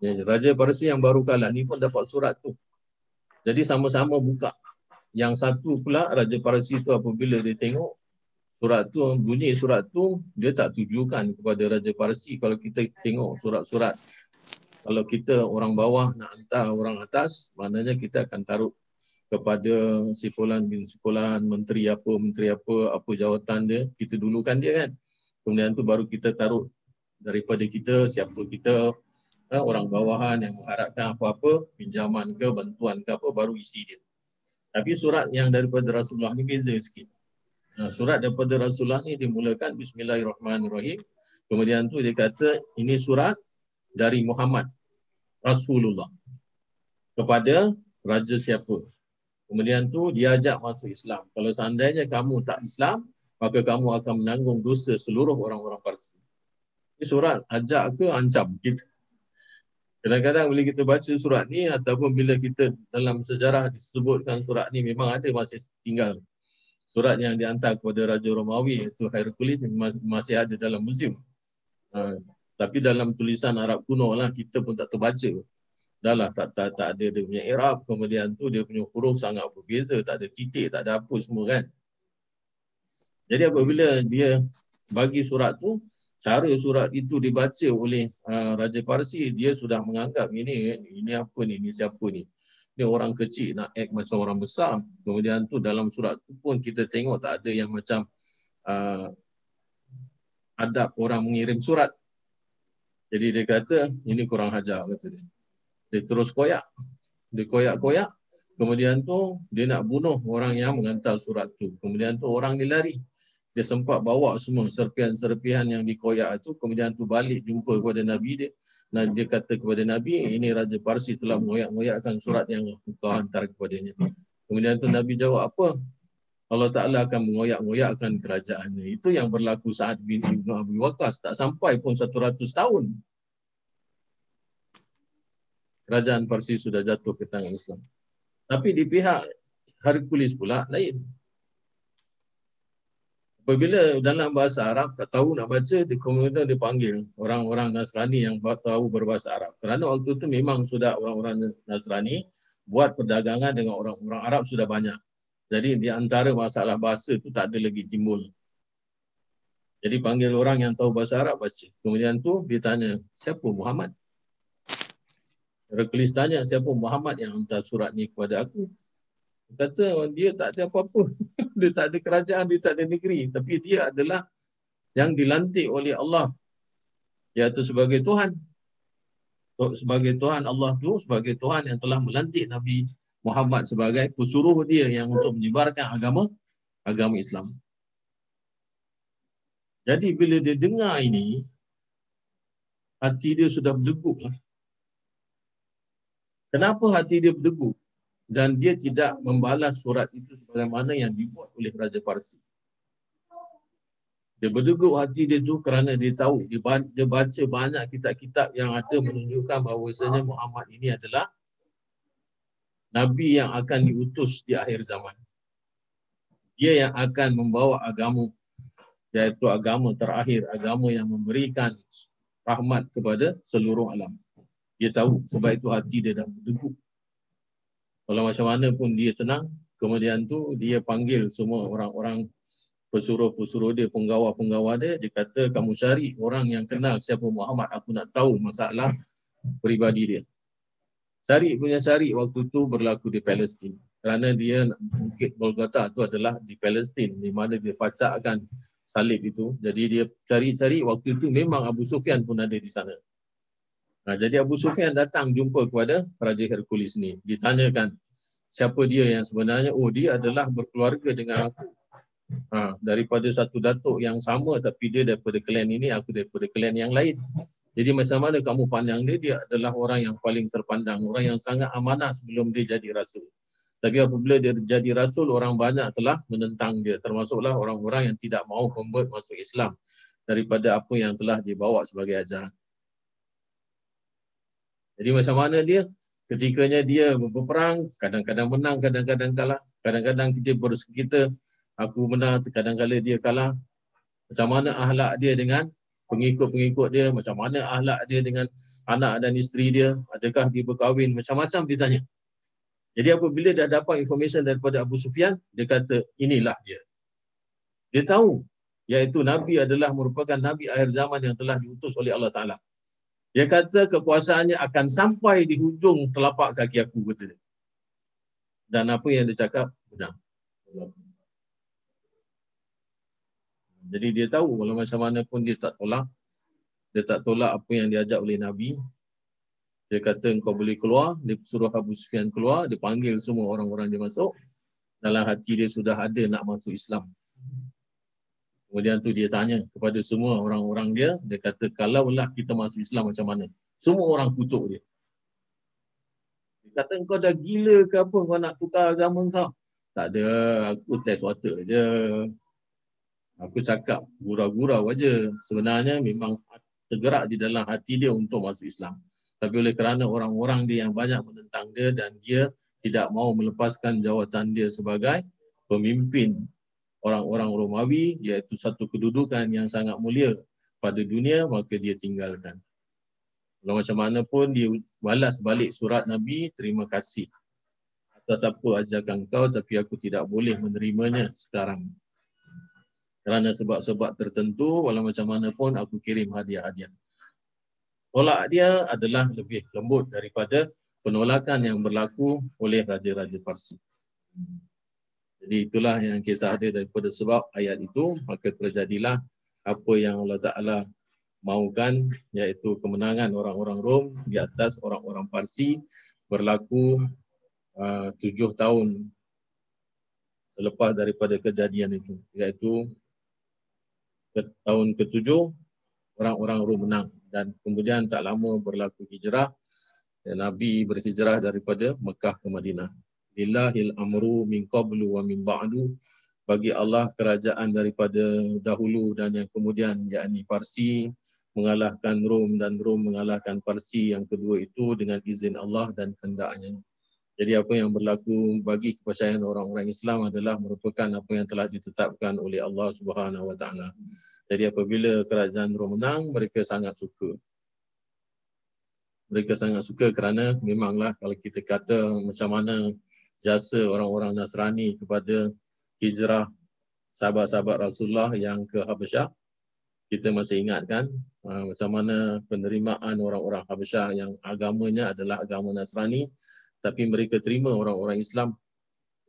Ya, raja Parsi yang baru kalah ni pun dapat surat tu. Jadi sama-sama buka. Yang satu pula Raja Parsi tu apabila dia tengok surat tu bunyi surat tu dia tak tujukan kepada Raja Parsi kalau kita tengok surat-surat kalau kita orang bawah nak hantar orang atas, maknanya kita akan taruh kepada si fulan bin si fulan, menteri apa, menteri apa, apa jawatan dia, kita dulukan dia kan. Kemudian tu baru kita taruh daripada kita, siapa kita, orang bawahan yang mengharapkan apa-apa, pinjaman ke, bantuan ke apa, baru isi dia. Tapi surat yang daripada Rasulullah ni beza sikit. Ha, surat daripada Rasulullah ni dimulakan Bismillahirrahmanirrahim. Kemudian tu dia kata ini surat dari Muhammad Rasulullah kepada raja siapa. Kemudian tu dia ajak masuk Islam. Kalau seandainya kamu tak Islam, maka kamu akan menanggung dosa seluruh orang-orang Parsi. Ini surat ajak ke ancam kita. Kadang-kadang bila kita baca surat ni ataupun bila kita dalam sejarah disebutkan surat ni memang ada masih tinggal. Surat yang dihantar kepada Raja Romawi iaitu Hercules masih ada dalam museum. Ha, tapi dalam tulisan Arab kuno lah kita pun tak terbaca dah lah tak, tak, tak ada dia punya Arab kemudian tu dia punya huruf sangat berbeza tak ada titik tak ada apa semua kan jadi apabila dia bagi surat tu cara surat itu dibaca oleh uh, Raja Parsi dia sudah menganggap ini ini apa ni ini siapa ni ni orang kecil nak act macam orang besar kemudian tu dalam surat tu pun kita tengok tak ada yang macam uh, adab orang mengirim surat jadi dia kata ini kurang hajar kata dia dia terus koyak. Dia koyak-koyak. Kemudian tu dia nak bunuh orang yang menghantar surat tu. Kemudian tu orang ni lari. Dia sempat bawa semua serpihan-serpihan yang dikoyak itu. Kemudian tu balik jumpa kepada Nabi dia. Dan dia kata kepada Nabi, ini Raja Parsi telah mengoyak-ngoyakkan surat yang kau hantar kepadanya. Kemudian tu Nabi jawab, apa? Allah Ta'ala akan mengoyak-ngoyakkan kerajaannya. Itu yang berlaku saat bin Ibn Abi Waqas. Tak sampai pun 100 tahun kerajaan Parsi sudah jatuh ke tangan Islam. Tapi di pihak Hercules pula lain. Apabila dalam bahasa Arab tak tahu nak baca, dia kemudian dipanggil orang-orang Nasrani yang tahu berbahasa Arab. Kerana waktu itu memang sudah orang-orang Nasrani buat perdagangan dengan orang-orang Arab sudah banyak. Jadi di antara masalah bahasa itu tak ada lagi timbul. Jadi panggil orang yang tahu bahasa Arab baca. Kemudian tu dia tanya, siapa Muhammad? Hercules tanya siapa Muhammad yang hantar surat ni kepada aku. Kata dia tak ada apa-apa. [LAUGHS] dia tak ada kerajaan, dia tak ada negeri. Tapi dia adalah yang dilantik oleh Allah. Iaitu sebagai Tuhan. Sebagai Tuhan Allah tu, sebagai Tuhan yang telah melantik Nabi Muhammad sebagai pesuruh dia yang untuk menyebarkan agama agama Islam. Jadi bila dia dengar ini, hati dia sudah berdegup lah. Kenapa hati dia berdegup dan dia tidak membalas surat itu sebagaimana yang dibuat oleh Raja Parsi? Dia berdegup hati dia tu kerana dia tahu, dia baca banyak kitab-kitab yang ada menunjukkan bahawasanya Muhammad ini adalah Nabi yang akan diutus di akhir zaman. Dia yang akan membawa agama iaitu agama terakhir, agama yang memberikan rahmat kepada seluruh alam. Dia tahu sebab itu hati dia dah berdegup. Kalau macam mana pun dia tenang, kemudian tu dia panggil semua orang-orang pesuruh-pesuruh dia, penggawa-penggawa dia, dia kata kamu cari orang yang kenal siapa Muhammad, aku nak tahu masalah peribadi dia. Cari punya cari waktu tu berlaku di Palestin. Kerana dia Bukit Golgota tu adalah di Palestin di mana dia pacakkan salib itu. Jadi dia cari-cari waktu itu memang Abu Sufyan pun ada di sana. Ha, jadi Abu Sufyan datang jumpa kepada Raja Hercules ni. Ditanyakan siapa dia yang sebenarnya. Oh dia adalah berkeluarga dengan aku. Ha, daripada satu datuk yang sama tapi dia daripada klan ini, aku daripada klan yang lain. Jadi macam mana kamu pandang dia? Dia adalah orang yang paling terpandang. Orang yang sangat amanah sebelum dia jadi rasul. Tapi apabila dia jadi rasul, orang banyak telah menentang dia. Termasuklah orang-orang yang tidak mahu convert masuk Islam daripada apa yang telah dibawa sebagai ajaran. Jadi macam mana dia? Ketikanya dia berperang, kadang-kadang menang, kadang-kadang kalah. Kadang-kadang kita bersekita, aku menang, kadang-kadang dia kalah. Macam mana ahlak dia dengan pengikut-pengikut dia, macam mana ahlak dia dengan anak dan isteri dia, adakah dia berkahwin, macam-macam dia tanya. Jadi apabila dia dapat informasi daripada Abu Sufyan, dia kata inilah dia. Dia tahu iaitu Nabi adalah merupakan Nabi akhir zaman yang telah diutus oleh Allah Ta'ala. Dia kata kekuasaannya akan sampai di hujung telapak kaki aku kata dia. Dan apa yang dia cakap benar. Jadi dia tahu kalau macam mana pun dia tak tolak. Dia tak tolak apa yang diajak oleh Nabi. Dia kata kau boleh keluar, dia suruh Abu Sufyan keluar, dia panggil semua orang-orang dia masuk. Dalam hati dia sudah ada nak masuk Islam. Kemudian tu dia tanya kepada semua orang-orang dia, dia kata kalaulah kita masuk Islam macam mana? Semua orang kutuk dia. Dia kata kau dah gila ke apa kau nak tukar agama kau? Tak ada, aku test water je. Aku cakap gurau-gurau aja. Sebenarnya memang tergerak di dalam hati dia untuk masuk Islam. Tapi oleh kerana orang-orang dia yang banyak menentang dia dan dia tidak mau melepaskan jawatan dia sebagai pemimpin orang-orang Romawi iaitu satu kedudukan yang sangat mulia pada dunia maka dia tinggalkan. Kalau macam mana pun dia balas balik surat Nabi terima kasih atas apa ajakan kau tapi aku tidak boleh menerimanya sekarang. Kerana sebab-sebab tertentu walau macam mana pun aku kirim hadiah-hadiah tolak dia adalah lebih lembut daripada penolakan yang berlaku oleh raja-raja Parsi. Jadi itulah yang kisah dia daripada sebab ayat itu. Maka terjadilah apa yang Allah Ta'ala mahukan iaitu kemenangan orang-orang Rom di atas orang-orang Parsi berlaku uh, tujuh tahun selepas daripada kejadian itu. Iaitu ke tahun ketujuh orang-orang Rom menang. Dan kemudian tak lama berlaku hijrah dan Nabi berhijrah daripada Mekah ke Madinah. Lillahil amru min qablu wa min ba'du bagi Allah kerajaan daripada dahulu dan yang kemudian yakni Parsi mengalahkan Rom dan Rom mengalahkan Parsi yang kedua itu dengan izin Allah dan kehendaknya. Jadi apa yang berlaku bagi kepercayaan orang-orang Islam adalah merupakan apa yang telah ditetapkan oleh Allah Subhanahu Wa Taala. Jadi apabila kerajaan Rom menang, mereka sangat suka. Mereka sangat suka kerana memanglah kalau kita kata macam mana jasa orang-orang Nasrani kepada hijrah sahabat-sahabat Rasulullah yang ke Habasyah, kita masih ingat kan uh, macam mana penerimaan orang-orang Habasyah yang agamanya adalah agama Nasrani tapi mereka terima orang-orang Islam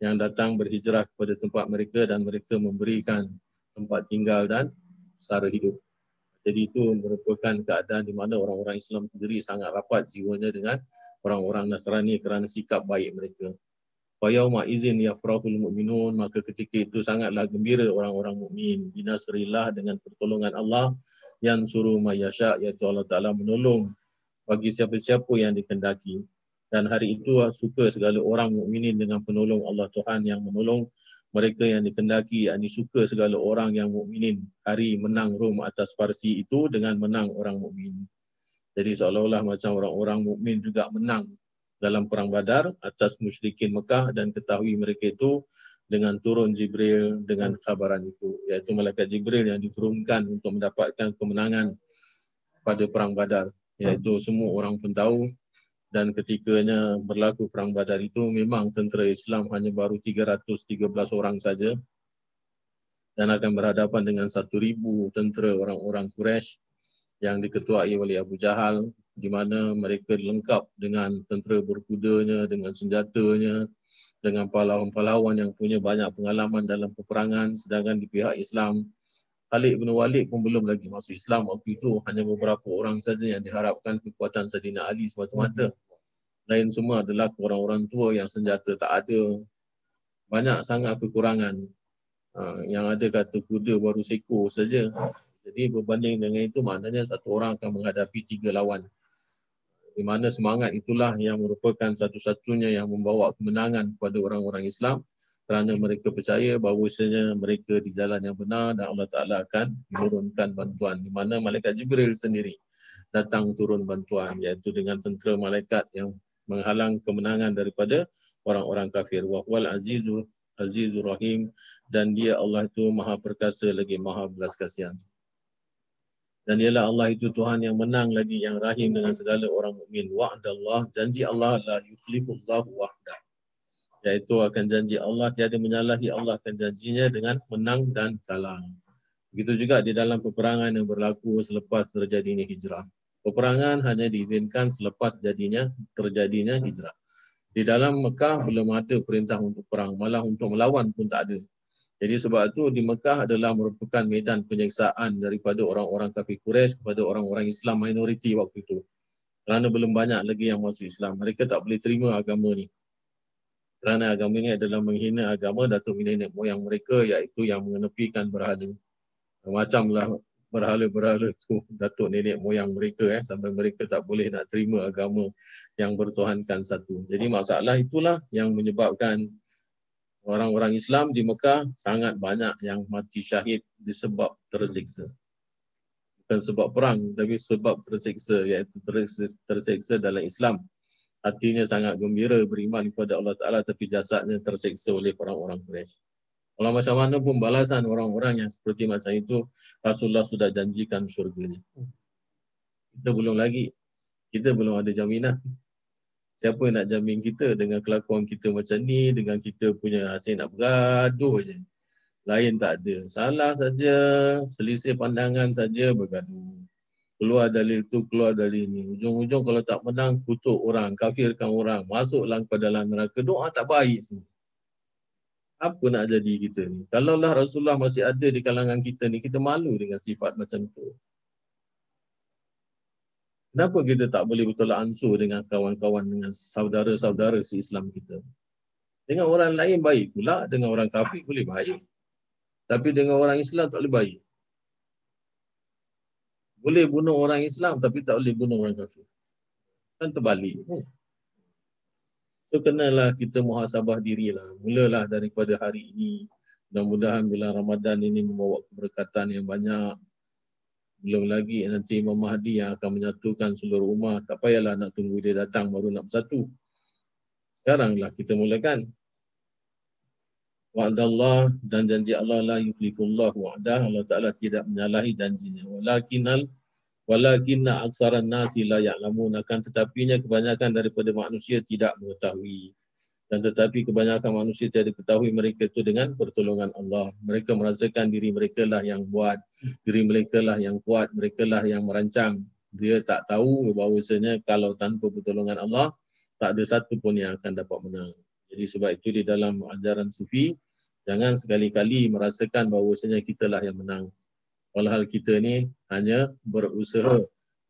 yang datang berhijrah kepada tempat mereka dan mereka memberikan tempat tinggal dan sara hidup. Jadi itu merupakan keadaan di mana orang-orang Islam sendiri sangat rapat jiwanya dengan orang-orang Nasrani kerana sikap baik mereka. Fayauma izin ya farahul mu'minun maka ketika itu sangatlah gembira orang-orang mukmin. Binasrillah dengan pertolongan Allah yang suruh mayasya iaitu Allah Taala menolong bagi siapa-siapa yang dikendaki. Dan hari itu suka segala orang mukminin dengan penolong Allah Tuhan yang menolong mereka yang dikendaki. Yakni suka segala orang yang mukminin. Hari menang Rom atas Parsi itu dengan menang orang mukmin. Jadi seolah-olah macam orang-orang mukmin juga menang dalam perang Badar atas musyrikin Mekah dan ketahui mereka itu dengan turun Jibril dengan khabaran itu iaitu malaikat Jibril yang diturunkan untuk mendapatkan kemenangan pada perang Badar iaitu semua orang pun tahu. Dan ketikanya berlaku perang badar itu memang tentera Islam hanya baru 313 orang saja dan akan berhadapan dengan 1000 tentera orang-orang Quraisy yang diketuai oleh Abu Jahal di mana mereka lengkap dengan tentera berkudanya, dengan senjatanya, dengan pahlawan-pahlawan yang punya banyak pengalaman dalam peperangan sedangkan di pihak Islam Khalid bin Walid pun belum lagi masuk Islam waktu itu hanya beberapa orang saja yang diharapkan kekuatan Saidina Ali semata-mata lain semua adalah orang-orang tua yang senjata tak ada. Banyak sangat kekurangan. Ha, yang ada kata kuda baru seekor saja. Jadi berbanding dengan itu maknanya satu orang akan menghadapi tiga lawan. Di mana semangat itulah yang merupakan satu-satunya yang membawa kemenangan kepada orang-orang Islam kerana mereka percaya bahawa mereka di jalan yang benar dan Allah Ta'ala akan menurunkan bantuan. Di mana Malaikat Jibril sendiri datang turun bantuan iaitu dengan tentera malaikat yang menghalang kemenangan daripada orang-orang kafir. Wa wal azizul azizur rahim dan dia Allah itu maha perkasa lagi maha belas kasihan. Dan ialah Allah itu Tuhan yang menang lagi yang rahim dengan segala orang mukmin. Wa'dallah janji Allah la yukhlifullahu wahda. Iaitu akan janji Allah tiada menyalahi Allah akan janjinya dengan menang dan kalah. Begitu juga di dalam peperangan yang berlaku selepas terjadinya hijrah peperangan hanya diizinkan selepas jadinya terjadinya hijrah. Di dalam Mekah belum ada perintah untuk perang, malah untuk melawan pun tak ada. Jadi sebab itu di Mekah adalah merupakan medan penyeksaan daripada orang-orang kafir Quraisy kepada orang-orang Islam minoriti waktu itu. Kerana belum banyak lagi yang masuk Islam. Mereka tak boleh terima agama ni. Kerana agama ini adalah menghina agama Datuk nenek moyang mereka iaitu yang mengenepikan berhala. Macamlah berhala-berhala tu Datuk nenek moyang mereka eh sampai mereka tak boleh nak terima agama yang bertuhankan satu. Jadi masalah itulah yang menyebabkan orang-orang Islam di Mekah sangat banyak yang mati syahid disebab tersiksa. Bukan sebab perang, tapi sebab tersiksa, iaitu tersiksa dalam Islam. Hatinya sangat gembira beriman kepada Allah Ta'ala tapi jasadnya tersiksa oleh orang-orang Quraisy. Kalau macam mana pun balasan orang-orang yang seperti macam itu, Rasulullah sudah janjikan syurga Kita belum lagi. Kita belum ada jaminan. Siapa nak jamin kita dengan kelakuan kita macam ni, dengan kita punya hasil nak bergaduh je. Lain tak ada. Salah saja, selisih pandangan saja bergaduh. Keluar dalil tu, keluar dalil ni. Ujung-ujung kalau tak menang, kutuk orang, kafirkan orang, masuklah ke dalam neraka. Doa tak baik semua. Apa nak jadi kita ni? Kalau lah Rasulullah masih ada di kalangan kita ni, kita malu dengan sifat macam tu. Kenapa kita tak boleh bertolak ansur dengan kawan-kawan, dengan saudara-saudara si Islam kita? Dengan orang lain baik pula, dengan orang kafir boleh baik. Tapi dengan orang Islam tak boleh baik. Boleh bunuh orang Islam tapi tak boleh bunuh orang kafir. Kan terbalik. So kenalah kita muhasabah dirilah. Mulalah daripada hari ini. Mudah-mudahan bulan Ramadan ini membawa keberkatan yang banyak belum lagi nanti Imam Mahdi yang akan menyatukan seluruh umat. Tak payahlah nak tunggu dia datang baru nak bersatu. Sekaranglah kita mulakan. Wa'adallah dan janji Allah la yuflifullah wa'adah. Allah Ta'ala tidak menyalahi janjinya. Walakinal walakinna aksaran nasi la ya'lamun akan tetapinya kebanyakan daripada manusia tidak mengetahui dan tetapi kebanyakan manusia tiada ketahui mereka itu dengan pertolongan Allah. Mereka merasakan diri mereka lah yang buat, diri mereka lah yang kuat, mereka lah yang merancang. Dia tak tahu bahawasanya kalau tanpa pertolongan Allah, tak ada satu pun yang akan dapat menang. Jadi sebab itu di dalam ajaran sufi, jangan sekali-kali merasakan bahawasanya kita lah yang menang. Walhal kita ni hanya berusaha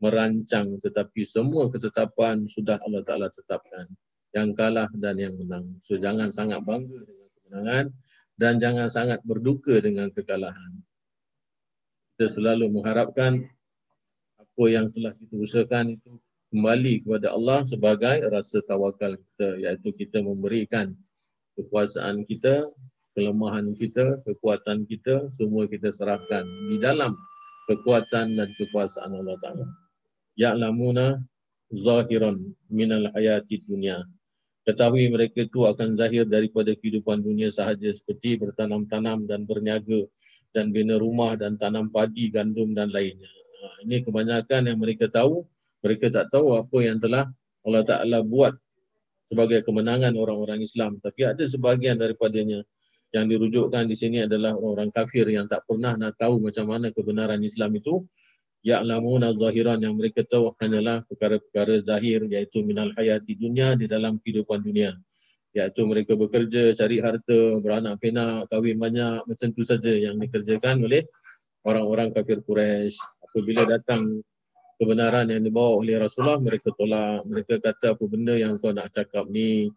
merancang tetapi semua ketetapan sudah Allah Ta'ala tetapkan yang kalah dan yang menang. So jangan sangat bangga dengan kemenangan dan jangan sangat berduka dengan kekalahan. Kita selalu mengharapkan apa yang telah kita usahakan itu kembali kepada Allah sebagai rasa tawakal kita iaitu kita memberikan kekuasaan kita, kelemahan kita, kekuatan kita semua kita serahkan di dalam kekuatan dan kekuasaan Allah Taala. Ya'lamuna zahiran minal hayati dunia Ketahui mereka itu akan zahir daripada kehidupan dunia sahaja seperti bertanam-tanam dan berniaga dan bina rumah dan tanam padi, gandum dan lainnya. Ha, ini kebanyakan yang mereka tahu, mereka tak tahu apa yang telah Allah Ta'ala buat sebagai kemenangan orang-orang Islam. Tapi ada sebahagian daripadanya yang dirujukkan di sini adalah orang kafir yang tak pernah nak tahu macam mana kebenaran Islam itu ya'lamuna zahiran yang mereka tahu hanyalah perkara-perkara zahir iaitu minal hayati dunia di dalam kehidupan dunia iaitu mereka bekerja, cari harta, beranak pinak, kahwin banyak macam tu saja yang dikerjakan oleh orang-orang kafir Quraisy. Apabila datang kebenaran yang dibawa oleh Rasulullah, mereka tolak. Mereka kata apa benda yang kau nak cakap ni,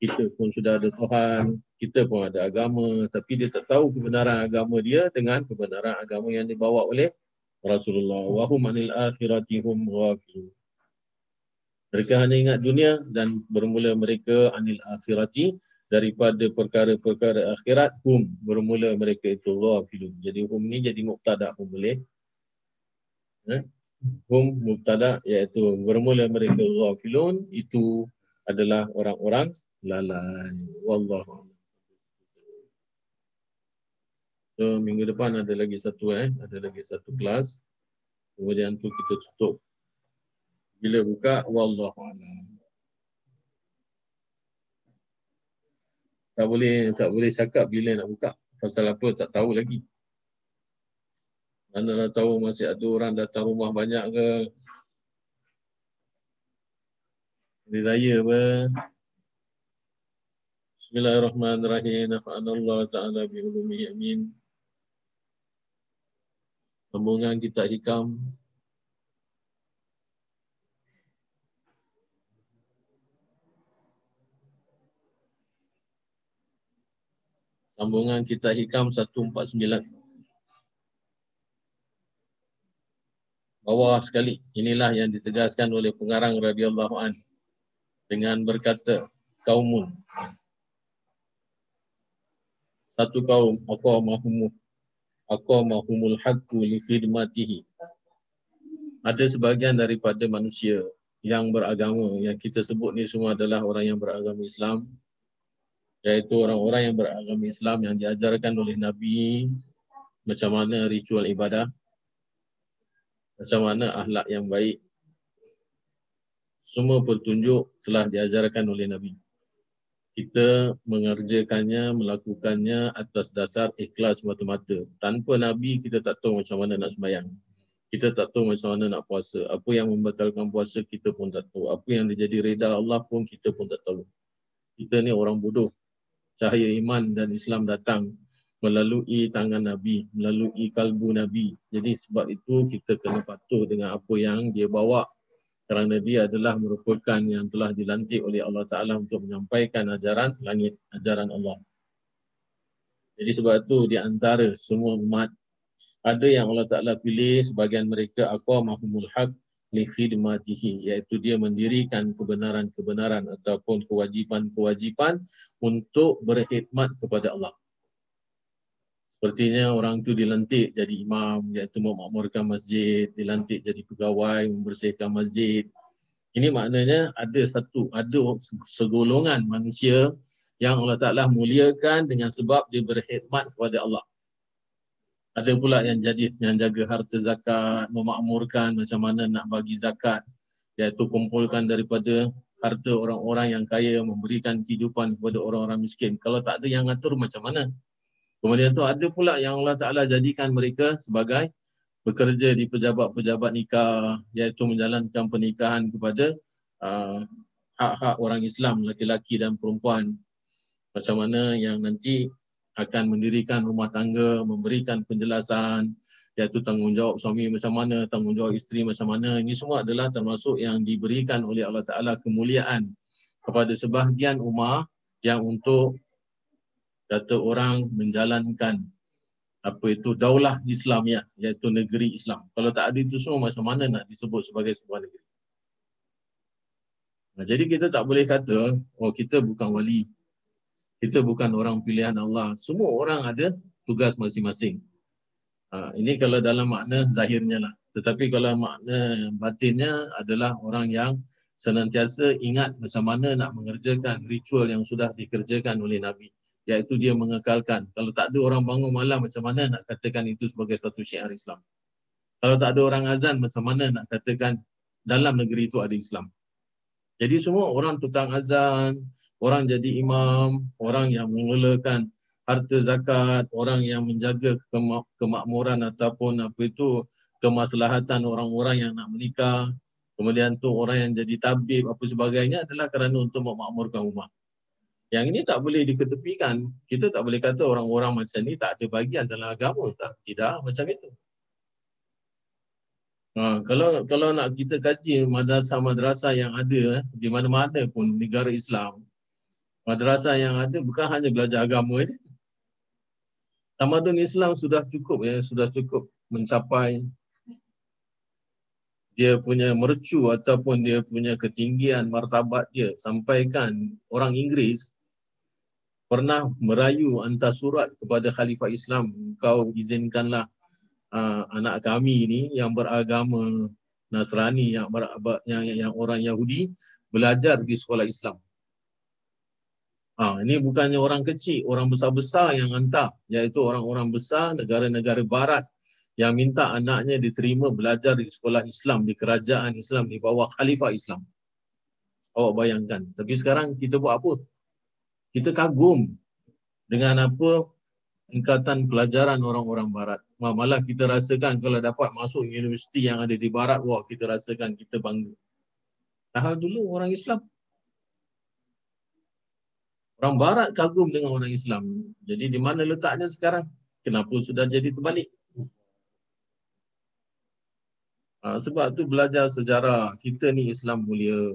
kita pun sudah ada Tuhan, kita pun ada agama, tapi dia tak tahu kebenaran agama dia dengan kebenaran agama yang dibawa oleh Rasulullah wa hum anil akhirati hum ghafilun. Mereka hanya ingat dunia dan bermula mereka anil akhirati daripada perkara-perkara akhirat hum bermula mereka itu ghafilun. Jadi hum ni jadi mubtada hum boleh. Eh? Hum mubtada iaitu bermula mereka ghafilun itu adalah orang-orang lalai. Wallahu So minggu depan ada lagi satu eh, ada lagi satu kelas. Kemudian tu kita tutup. Bila buka wallahu a'lam. Tak boleh tak boleh cakap bila nak buka. Pasal apa tak tahu lagi. Mana nak tahu masih ada orang datang rumah banyak ke? Hari raya apa? Bismillahirrahmanirrahim. Nafa'anallah ta'ala bi'ulumi amin. Sambungan kita hikam. Sambungan kita hikam 149. Bawah sekali. Inilah yang ditegaskan oleh pengarang radhiyallahu an dengan berkata kaumun satu kaum aqamahum aqamahumul haqqu li khidmatihi. Ada sebahagian daripada manusia yang beragama yang kita sebut ni semua adalah orang yang beragama Islam iaitu orang-orang yang beragama Islam yang diajarkan oleh Nabi macam mana ritual ibadah macam mana akhlak yang baik. Semua petunjuk telah diajarkan oleh Nabi kita mengerjakannya, melakukannya atas dasar ikhlas mata-mata. Tanpa Nabi, kita tak tahu macam mana nak sembahyang. Kita tak tahu macam mana nak puasa. Apa yang membatalkan puasa, kita pun tak tahu. Apa yang menjadi reda Allah pun, kita pun tak tahu. Kita ni orang bodoh. Cahaya iman dan Islam datang melalui tangan Nabi, melalui kalbu Nabi. Jadi sebab itu kita kena patuh dengan apa yang dia bawa kerana dia adalah merupakan yang telah dilantik oleh Allah Ta'ala untuk menyampaikan ajaran langit, ajaran Allah. Jadi sebab itu di antara semua umat, ada yang Allah Ta'ala pilih sebagian mereka aqamahumul haq li khidmatihi iaitu dia mendirikan kebenaran-kebenaran ataupun kewajipan-kewajipan untuk berkhidmat kepada Allah. Sepertinya orang tu dilantik jadi imam, iaitu memakmurkan masjid, dilantik jadi pegawai, membersihkan masjid. Ini maknanya ada satu, ada segolongan manusia yang Allah Ta'ala muliakan dengan sebab dia berkhidmat kepada Allah. Ada pula yang jadi yang jaga harta zakat, memakmurkan macam mana nak bagi zakat, iaitu kumpulkan daripada harta orang-orang yang kaya, memberikan kehidupan kepada orang-orang miskin. Kalau tak ada yang ngatur macam mana? Kemudian tu ada pula yang Allah Ta'ala jadikan mereka sebagai bekerja di pejabat-pejabat nikah iaitu menjalankan pernikahan kepada uh, hak-hak orang Islam, laki-laki dan perempuan. Macam mana yang nanti akan mendirikan rumah tangga, memberikan penjelasan iaitu tanggungjawab suami macam mana, tanggungjawab isteri macam mana. Ini semua adalah termasuk yang diberikan oleh Allah Ta'ala kemuliaan kepada sebahagian umat yang untuk kata orang menjalankan apa itu daulah Islam ya iaitu negeri Islam. Kalau tak ada itu semua macam mana nak disebut sebagai sebuah negeri? Nah, jadi kita tak boleh kata oh kita bukan wali. Kita bukan orang pilihan Allah. Semua orang ada tugas masing-masing. Ha, ini kalau dalam makna zahirnya lah. Tetapi kalau makna batinnya adalah orang yang senantiasa ingat macam mana nak mengerjakan ritual yang sudah dikerjakan oleh Nabi iaitu dia mengekalkan. Kalau tak ada orang bangun malam macam mana nak katakan itu sebagai satu syiar Islam? Kalau tak ada orang azan macam mana nak katakan dalam negeri itu ada Islam? Jadi semua orang tukang azan, orang jadi imam, orang yang mengelolakan harta zakat, orang yang menjaga kemakmuran ataupun apa itu kemaslahatan orang-orang yang nak menikah, kemudian tu orang yang jadi tabib apa sebagainya adalah kerana untuk memakmurkan umat. Yang ini tak boleh diketepikan. Kita tak boleh kata orang-orang macam ni tak ada bagian dalam agama. Tak, tidak macam itu. Ha, kalau kalau nak kita kaji madrasah-madrasah yang ada eh, di mana-mana pun negara Islam, madrasah yang ada bukan hanya belajar agama saja. Tamadun Islam sudah cukup ya, sudah cukup mencapai dia punya mercu ataupun dia punya ketinggian martabat dia sampaikan orang Inggeris pernah merayu hantar surat kepada Khalifah Islam, kau izinkanlah uh, anak kami ini yang beragama Nasrani yang, ber, yang yang orang Yahudi belajar di sekolah Islam. Ha, ini bukannya orang kecil, orang besar-besar yang hantar, iaitu orang-orang besar negara-negara barat yang minta anaknya diterima belajar di sekolah Islam, di kerajaan Islam, di bawah Khalifah Islam. Awak bayangkan. Tapi sekarang kita buat apa? Kita kagum dengan apa tingkatan pelajaran orang-orang barat. Malah kita rasakan kalau dapat masuk universiti yang ada di barat, wah kita rasakan kita bangga. Tahal dulu orang Islam. Orang barat kagum dengan orang Islam. Jadi di mana letaknya sekarang? Kenapa sudah jadi terbalik? Ha, sebab tu belajar sejarah. Kita ni Islam mulia.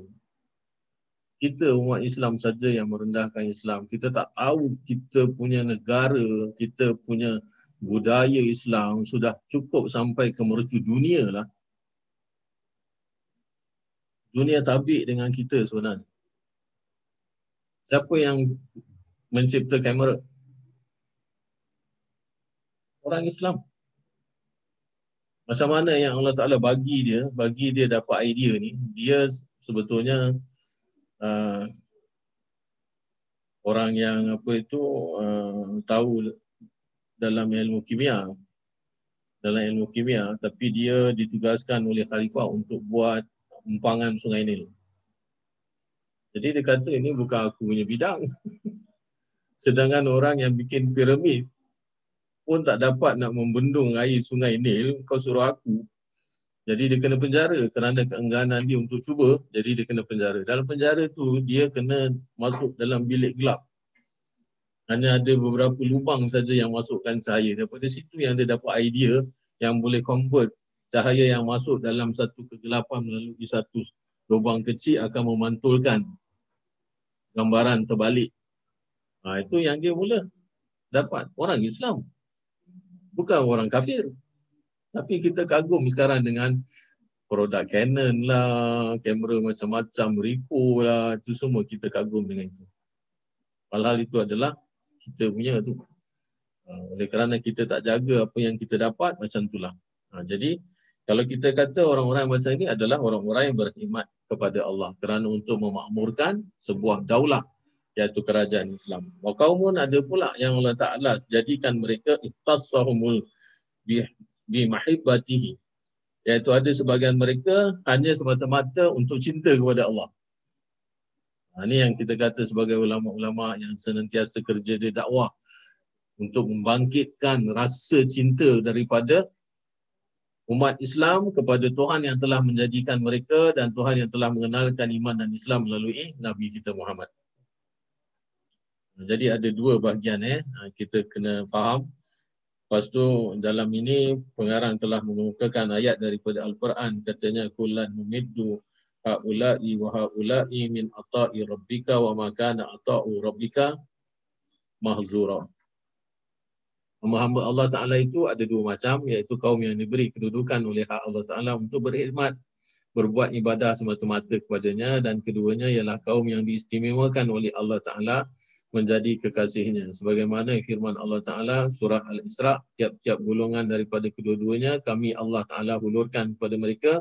Kita umat Islam saja yang merendahkan Islam. Kita tak tahu kita punya negara, kita punya budaya Islam sudah cukup sampai ke mercu dunia lah. Dunia tabik dengan kita sebenarnya. Siapa yang mencipta kamera? Orang Islam. Macam mana yang Allah Ta'ala bagi dia, bagi dia dapat idea ni, dia sebetulnya uh, orang yang apa itu uh, tahu dalam ilmu kimia dalam ilmu kimia tapi dia ditugaskan oleh khalifah untuk buat empangan sungai Nil. Jadi dia kata ini bukan aku punya bidang. [LAUGHS] Sedangkan orang yang bikin piramid pun tak dapat nak membendung air sungai Nil, kau suruh aku. Jadi dia kena penjara kerana keengganan dia untuk cuba, jadi dia kena penjara. Dalam penjara tu dia kena masuk dalam bilik gelap. Hanya ada beberapa lubang saja yang masukkan cahaya. Daripada situ yang dia dapat idea yang boleh convert cahaya yang masuk dalam satu kegelapan melalui satu lubang kecil akan memantulkan gambaran terbalik. Ha, itu yang dia mula dapat. Orang Islam bukan orang kafir. Tapi kita kagum sekarang dengan produk Canon lah, kamera macam-macam, Ricoh lah, itu semua kita kagum dengan itu. Padahal itu adalah kita punya tu. Ha, oleh kerana kita tak jaga apa yang kita dapat, macam itulah. Ha, jadi, kalau kita kata orang-orang macam ini adalah orang-orang yang beriman kepada Allah kerana untuk memakmurkan sebuah daulah iaitu kerajaan Islam. Wa kaumun ada pula yang Allah Taala jadikan mereka ittasahumul bi, bi mahibbatihi iaitu ada sebahagian mereka hanya semata-mata untuk cinta kepada Allah. Ha, ini yang kita kata sebagai ulama-ulama yang senantiasa kerja di dakwah untuk membangkitkan rasa cinta daripada umat Islam kepada Tuhan yang telah menjadikan mereka dan Tuhan yang telah mengenalkan iman dan Islam melalui Nabi kita Muhammad. Jadi ada dua bahagian eh ha, kita kena faham. Lepas tu dalam ini pengarang telah mengemukakan ayat daripada Al-Quran katanya kullan numiddu haula'i wa haula'i min ata'i rabbika wa ma kana ata'u rabbika mahzura. Hamba-hamba Allah Ta'ala itu ada dua macam iaitu kaum yang diberi kedudukan oleh hak Allah Ta'ala untuk berkhidmat berbuat ibadah semata-mata kepadanya dan keduanya ialah kaum yang diistimewakan oleh Allah Ta'ala menjadi kekasihnya. Sebagaimana firman Allah Ta'ala surah Al-Isra, tiap-tiap golongan daripada kedua-duanya kami Allah Ta'ala hulurkan kepada mereka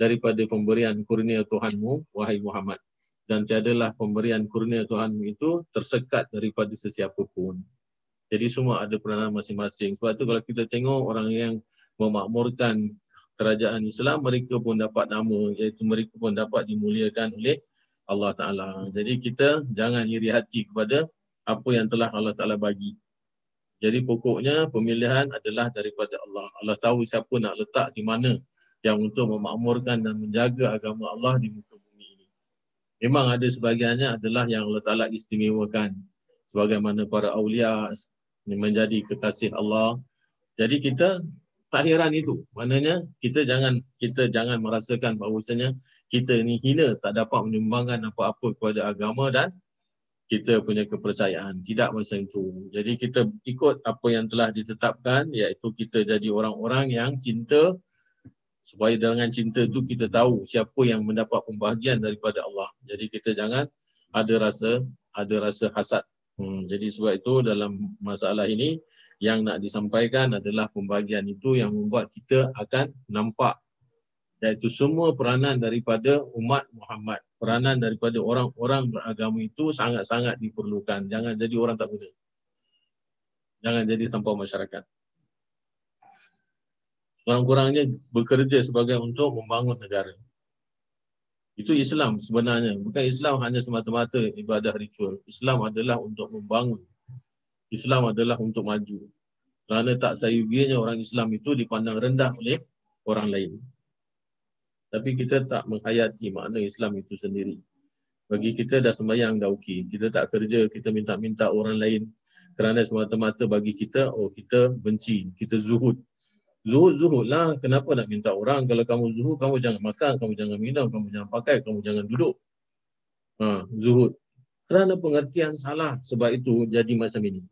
daripada pemberian kurnia Tuhanmu, wahai Muhammad. Dan tiadalah pemberian kurnia Tuhanmu itu tersekat daripada sesiapa pun. Jadi semua ada peranan masing-masing. Sebab itu kalau kita tengok orang yang memakmurkan kerajaan Islam, mereka pun dapat nama, iaitu mereka pun dapat dimuliakan oleh Allah Ta'ala. Jadi kita jangan iri hati kepada apa yang telah Allah Ta'ala bagi. Jadi pokoknya pemilihan adalah daripada Allah. Allah tahu siapa nak letak di mana yang untuk memakmurkan dan menjaga agama Allah di muka bumi ini. Memang ada sebagiannya adalah yang Allah Ta'ala istimewakan. Sebagaimana para awliya menjadi kekasih Allah. Jadi kita tak heran itu. Maknanya kita jangan kita jangan merasakan bahawasanya kita ni hina tak dapat menyumbangkan apa-apa kepada agama dan kita punya kepercayaan. Tidak macam itu. Jadi kita ikut apa yang telah ditetapkan iaitu kita jadi orang-orang yang cinta supaya dengan cinta tu kita tahu siapa yang mendapat pembahagian daripada Allah. Jadi kita jangan ada rasa ada rasa hasad. Hmm, jadi sebab itu dalam masalah ini yang nak disampaikan adalah pembagian itu yang membuat kita akan nampak iaitu semua peranan daripada umat Muhammad peranan daripada orang-orang beragama itu sangat-sangat diperlukan. Jangan jadi orang tak guna. Jangan jadi sampah masyarakat. Kurang-kurangnya bekerja sebagai untuk membangun negara. Itu Islam sebenarnya. Bukan Islam hanya semata-mata ibadah ritual. Islam adalah untuk membangun Islam adalah untuk maju. Kerana tak sayugianya orang Islam itu dipandang rendah oleh orang lain. Tapi kita tak menghayati makna Islam itu sendiri. Bagi kita dah sembahyang dah okey. Kita tak kerja, kita minta-minta orang lain kerana semata-mata bagi kita, oh kita benci, kita zuhud. Zuhud, zuhud lah. Kenapa nak minta orang? Kalau kamu zuhud, kamu jangan makan, kamu jangan minum, kamu jangan pakai, kamu jangan duduk. Ha, zuhud. Kerana pengertian salah sebab itu jadi macam ini.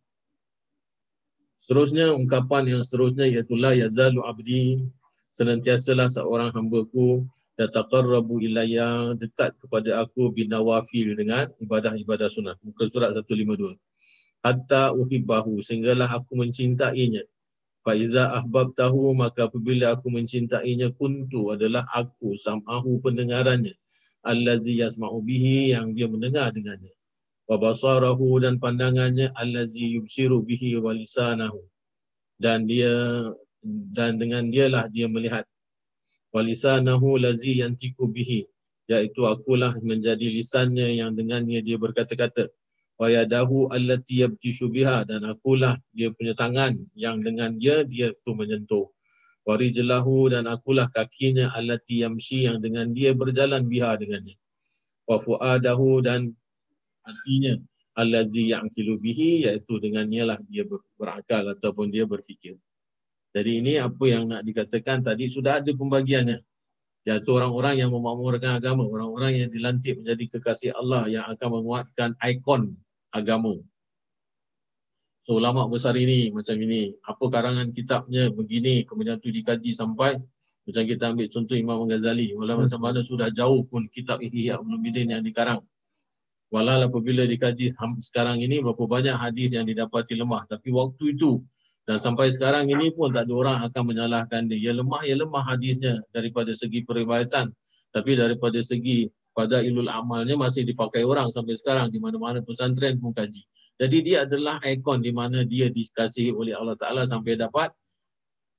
Seterusnya ungkapan yang seterusnya iaitu la yazalu abdi senantiasalah seorang hamba-Ku yataqarrabu ilayya dekat kepada aku binawafil dengan ibadah-ibadah sunat. Muka surat 152. Hatta uhibbahu sehinggalah aku mencintainya. Fa iza ahbabtahu maka apabila aku mencintainya kuntu adalah aku sam'ahu pendengarannya allazi yasma'u bihi yang dia mendengar dengannya wa basarahu dan pandangannya allazi yubsiru bihi wa lisanahu. Dan dia dan dengan dialah dia melihat. Wa lisanahu lazi yantiku bihi. Iaitu akulah menjadi lisannya yang dengannya dia berkata-kata. Wa yadahu allati yabtishu biha. Dan akulah dia punya tangan yang dengan dia dia tu menyentuh. Warijlahu dan akulah kakinya allati yamshi yang dengan dia berjalan biha dengannya. Wa fuadahu dan hatinya allazi ya'qilu bihi iaitu dengannya lah dia ber- berakal ataupun dia berfikir jadi ini apa yang nak dikatakan tadi sudah ada pembagiannya iaitu orang-orang yang memakmurkan agama orang-orang yang dilantik menjadi kekasih Allah yang akan menguatkan ikon agama So ulama besar ini macam ini. Apa karangan kitabnya begini kemudian tu dikaji sampai macam kita ambil contoh Imam Ghazali. Walau macam mana sudah jauh pun kitab Ihya Ulumuddin yang dikarang. Walau apabila dikaji sekarang ini berapa banyak hadis yang didapati lemah. Tapi waktu itu dan sampai sekarang ini pun tak ada orang akan menyalahkan dia. Ya lemah, ya lemah hadisnya daripada segi periwayatan. Tapi daripada segi pada ilul amalnya masih dipakai orang sampai sekarang di mana-mana pesantren pun kaji. Jadi dia adalah ikon di mana dia dikasihi oleh Allah Ta'ala sampai dapat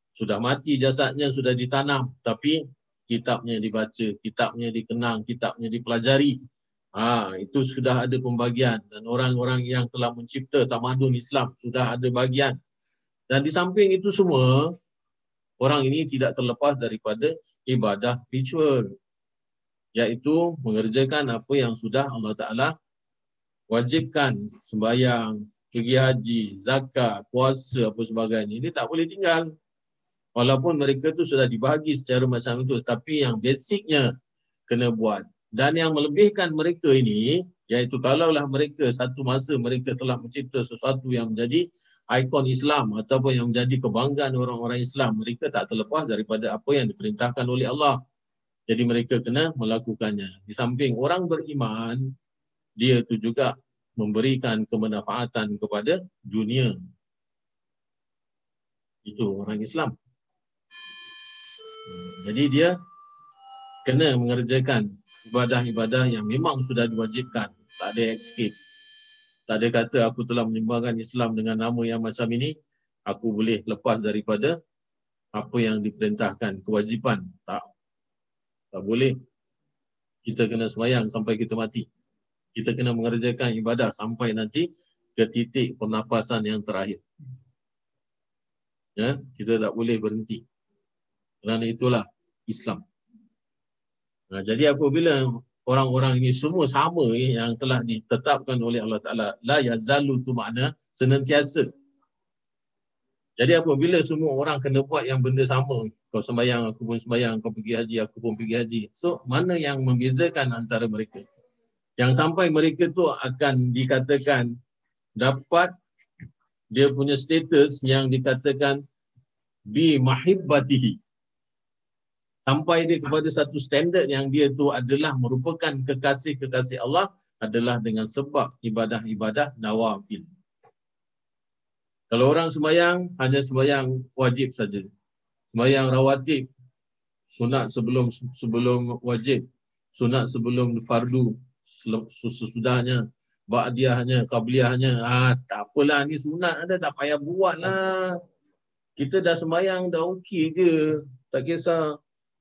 sudah mati jasadnya, sudah ditanam. Tapi kitabnya dibaca, kitabnya dikenang, kitabnya dipelajari. Ha, itu sudah ada pembagian. Dan orang-orang yang telah mencipta tamadun Islam sudah ada bagian. Dan di samping itu semua, orang ini tidak terlepas daripada ibadah ritual. Iaitu mengerjakan apa yang sudah Allah Ta'ala wajibkan sembahyang, pergi haji, zakat, puasa apa sebagainya. Ini tak boleh tinggal. Walaupun mereka tu sudah dibahagi secara macam itu tapi yang basicnya kena buat. Dan yang melebihkan mereka ini iaitu kalaulah mereka satu masa mereka telah mencipta sesuatu yang menjadi ikon Islam ataupun yang menjadi kebanggaan orang-orang Islam, mereka tak terlepas daripada apa yang diperintahkan oleh Allah. Jadi mereka kena melakukannya. Di samping orang beriman, dia tu juga memberikan kemanfaatan kepada dunia. Itu orang Islam. Jadi dia kena mengerjakan ibadah-ibadah yang memang sudah diwajibkan. Tak ada escape. Tak ada kata aku telah menyembahkan Islam dengan nama yang macam ini, aku boleh lepas daripada apa yang diperintahkan, kewajipan. Tak. Tak boleh. Kita kena semayang sampai kita mati kita kena mengerjakan ibadah sampai nanti ke titik pernafasan yang terakhir. Ya, kita tak boleh berhenti. Kerana itulah Islam. Nah, jadi apabila orang-orang ini semua sama ya, yang telah ditetapkan oleh Allah Taala, la yazalu tu makna senantiasa. Jadi apabila semua orang kena buat yang benda sama, kau sembahyang, aku pun sembahyang, kau pergi haji, aku pun pergi haji. So, mana yang membezakan antara mereka? yang sampai mereka tu akan dikatakan dapat dia punya status yang dikatakan bi mahibbatihi sampai dia kepada satu standard yang dia tu adalah merupakan kekasih-kekasih Allah adalah dengan sebab ibadah-ibadah nawafil. Kalau orang sembahyang hanya sembahyang wajib saja. Sembahyang rawatib sunat sebelum sebelum wajib, sunat sebelum fardu, sesudahnya ba'diahnya qabliyahnya ah tak apalah ni sunat ada tak payah buat lah kita dah sembahyang dah okey je tak kisah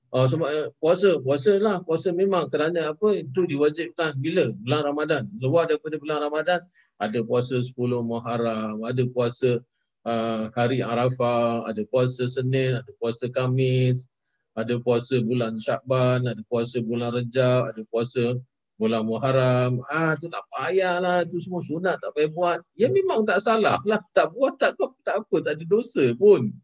Oh, sebab puasa, puasa lah. Puasa memang kerana apa? Itu diwajibkan bila? Bulan Ramadan. Luar daripada bulan Ramadan, ada puasa 10 Muharram, ada puasa uh, hari Arafah, ada puasa Senin, ada puasa Kamis, ada puasa bulan Syakban, ada puasa bulan Rejab, ada puasa bulan Muharram, ah tu tak payahlah, tu semua sunat tak payah buat. Ya memang tak salah lah, tak buat tak tak apa, tak ada dosa pun.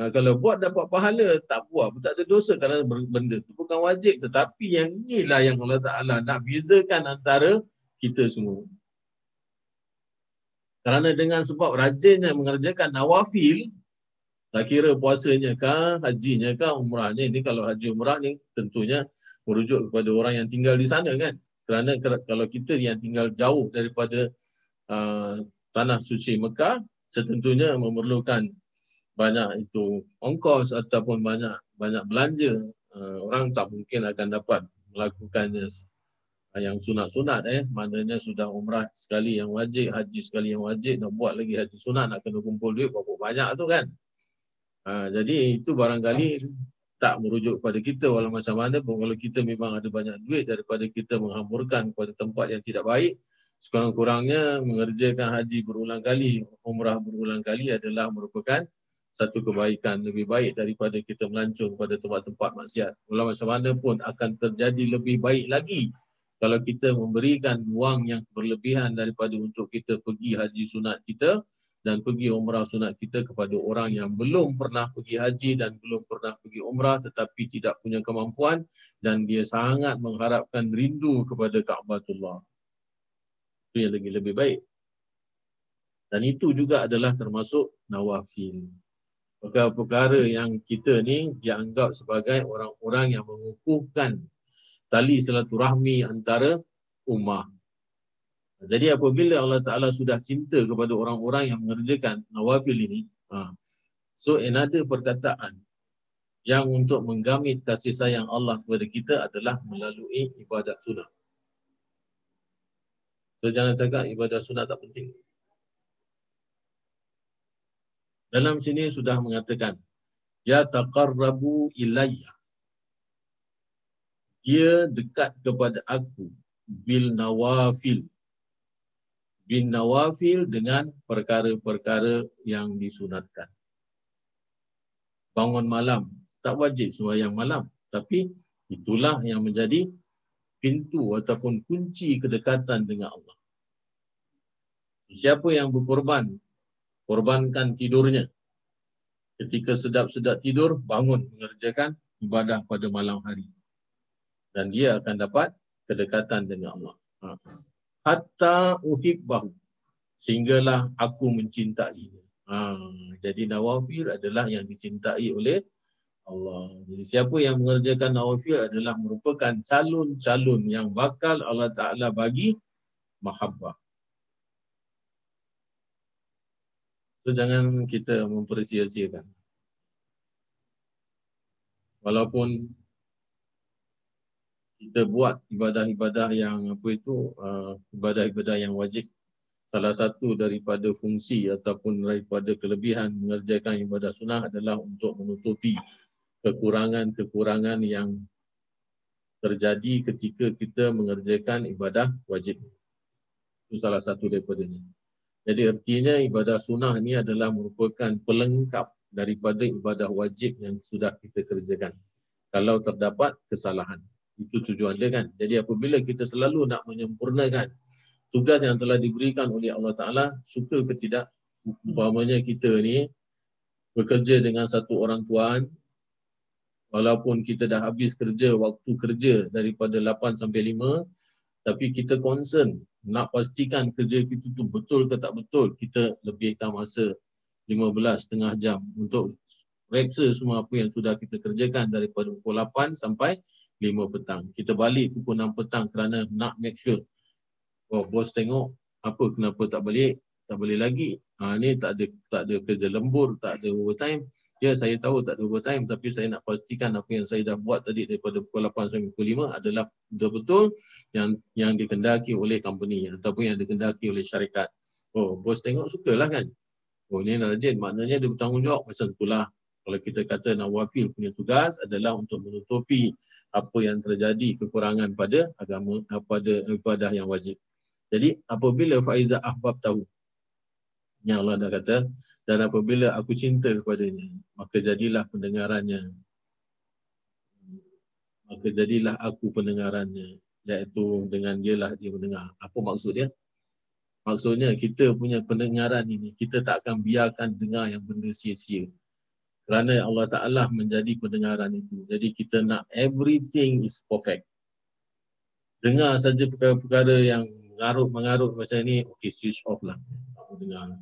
Ha, kalau buat dapat pahala, tak buat pun tak ada dosa kerana benda tu bukan wajib. Tetapi yang inilah yang Allah Ta'ala nak bezakan antara kita semua. Kerana dengan sebab rajinnya mengerjakan nawafil, tak kira puasanya kah, hajinya kah, umrahnya. Ini kalau haji umrah ni tentunya merujuk kepada orang yang tinggal di sana kan. Kerana kalau kita yang tinggal jauh daripada uh, tanah suci Mekah, setentunya memerlukan banyak itu ongkos ataupun banyak banyak belanja. Uh, orang tak mungkin akan dapat melakukannya yang sunat-sunat eh maknanya sudah umrah sekali yang wajib haji sekali yang wajib nak buat lagi haji sunat nak kena kumpul duit berapa banyak tu kan ha, jadi itu barangkali tak merujuk kepada kita walau macam mana pun kalau kita memang ada banyak duit daripada kita menghamburkan kepada tempat yang tidak baik sekurang-kurangnya mengerjakan haji berulang kali umrah berulang kali adalah merupakan satu kebaikan lebih baik daripada kita melancung pada tempat-tempat maksiat walau macam mana pun akan terjadi lebih baik lagi kalau kita memberikan wang yang berlebihan daripada untuk kita pergi haji sunat kita dan pergi umrah sunat kita kepada orang yang belum pernah pergi haji dan belum pernah pergi umrah tetapi tidak punya kemampuan dan dia sangat mengharapkan rindu kepada Ka'batullah. Itu yang lagi lebih baik. Dan itu juga adalah termasuk nawafil. Perkara-perkara yang kita ni dianggap sebagai orang-orang yang mengukuhkan tali silaturahmi antara ummah jadi apabila Allah Ta'ala sudah cinta kepada orang-orang yang mengerjakan nawafil ini, ha, so another perkataan yang untuk menggamit kasih sayang Allah kepada kita adalah melalui ibadat sunnah. So jangan cakap ibadat sunnah tak penting. Dalam sini sudah mengatakan, Ya taqarrabu ilayya. Dia dekat kepada aku bil nawafil bin nawafil dengan perkara-perkara yang disunatkan. Bangun malam, tak wajib sembahyang malam. Tapi itulah yang menjadi pintu ataupun kunci kedekatan dengan Allah. Siapa yang berkorban, korbankan tidurnya. Ketika sedap-sedap tidur, bangun mengerjakan ibadah pada malam hari. Dan dia akan dapat kedekatan dengan Allah. Ha hatta uhibbahu sehinggalah aku mencintai ha, jadi nawafil adalah yang dicintai oleh Allah. Jadi siapa yang mengerjakan nawafil adalah merupakan calon-calon yang bakal Allah Taala bagi mahabbah. So jangan kita mempersia-siakan. Walaupun kita buat ibadah-ibadah yang apa itu uh, ibadah-ibadah yang wajib salah satu daripada fungsi ataupun daripada kelebihan mengerjakan ibadah sunnah adalah untuk menutupi kekurangan-kekurangan yang terjadi ketika kita mengerjakan ibadah wajib. Itu salah satu daripadanya. Jadi artinya ibadah sunnah ini adalah merupakan pelengkap daripada ibadah wajib yang sudah kita kerjakan. Kalau terdapat kesalahan. Itu tujuan dia kan. Jadi apabila kita selalu nak menyempurnakan tugas yang telah diberikan oleh Allah Ta'ala, suka ke tidak, umpamanya kita ni bekerja dengan satu orang tuan, walaupun kita dah habis kerja, waktu kerja daripada 8 sampai 5, tapi kita concern nak pastikan kerja kita tu betul ke tak betul, kita lebihkan masa 15 setengah jam untuk reksa semua apa yang sudah kita kerjakan daripada pukul 8 sampai 5 petang. Kita balik pukul 6 petang kerana nak make sure. Oh, bos tengok apa kenapa tak balik, tak balik lagi. Ha, ni tak ada tak ada kerja lembur, tak ada overtime. Ya, saya tahu tak ada overtime tapi saya nak pastikan apa yang saya dah buat tadi daripada pukul 8 sampai pukul 5 adalah betul-betul yang yang dikendaki oleh company ataupun yang dikendaki oleh syarikat. Oh, bos tengok sukalah kan. Oh, ni rajin. Maknanya dia bertanggungjawab macam itulah kalau kita kata nawafil punya tugas adalah untuk menutupi apa yang terjadi kekurangan pada agama pada ibadah yang wajib. Jadi apabila Faiza ahbab tahu yang Allah dah kata dan apabila aku cinta kepadanya maka jadilah pendengarannya maka jadilah aku pendengarannya iaitu dengan dia lah dia mendengar. Apa maksud dia? Maksudnya kita punya pendengaran ini, kita tak akan biarkan dengar yang benda sia-sia. Kerana Allah Ta'ala menjadi pendengaran itu. Jadi kita nak everything is perfect. Dengar saja perkara-perkara yang mengarut-mengarut macam ni, okay switch off lah. Tak dengar.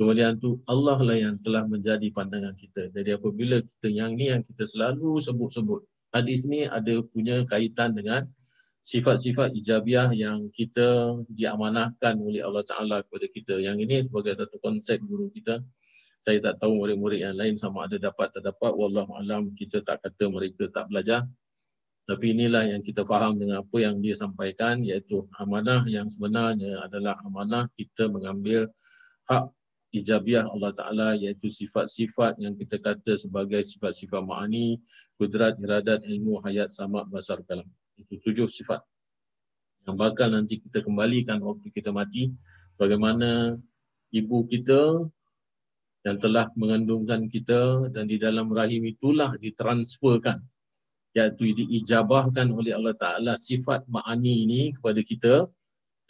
Kemudian tu Allah lah yang telah menjadi pandangan kita. Jadi apabila kita yang ni yang kita selalu sebut-sebut. Hadis ni ada punya kaitan dengan sifat-sifat ijabiah yang kita diamanahkan oleh Allah Ta'ala kepada kita. Yang ini sebagai satu konsep guru kita. Saya tak tahu murid-murid yang lain sama ada dapat atau dapat. Wallahualam kita tak kata mereka tak belajar. Tapi inilah yang kita faham dengan apa yang dia sampaikan iaitu amanah yang sebenarnya adalah amanah kita mengambil hak ijabiah Allah Ta'ala iaitu sifat-sifat yang kita kata sebagai sifat-sifat ma'ani, kudrat, iradat, ilmu, hayat, samak, basar, kalam. Itu tujuh sifat yang bakal nanti kita kembalikan waktu kita mati. Bagaimana ibu kita yang telah mengandungkan kita dan di dalam rahim itulah ditransferkan iaitu diijabahkan oleh Allah Ta'ala sifat ma'ani ini kepada kita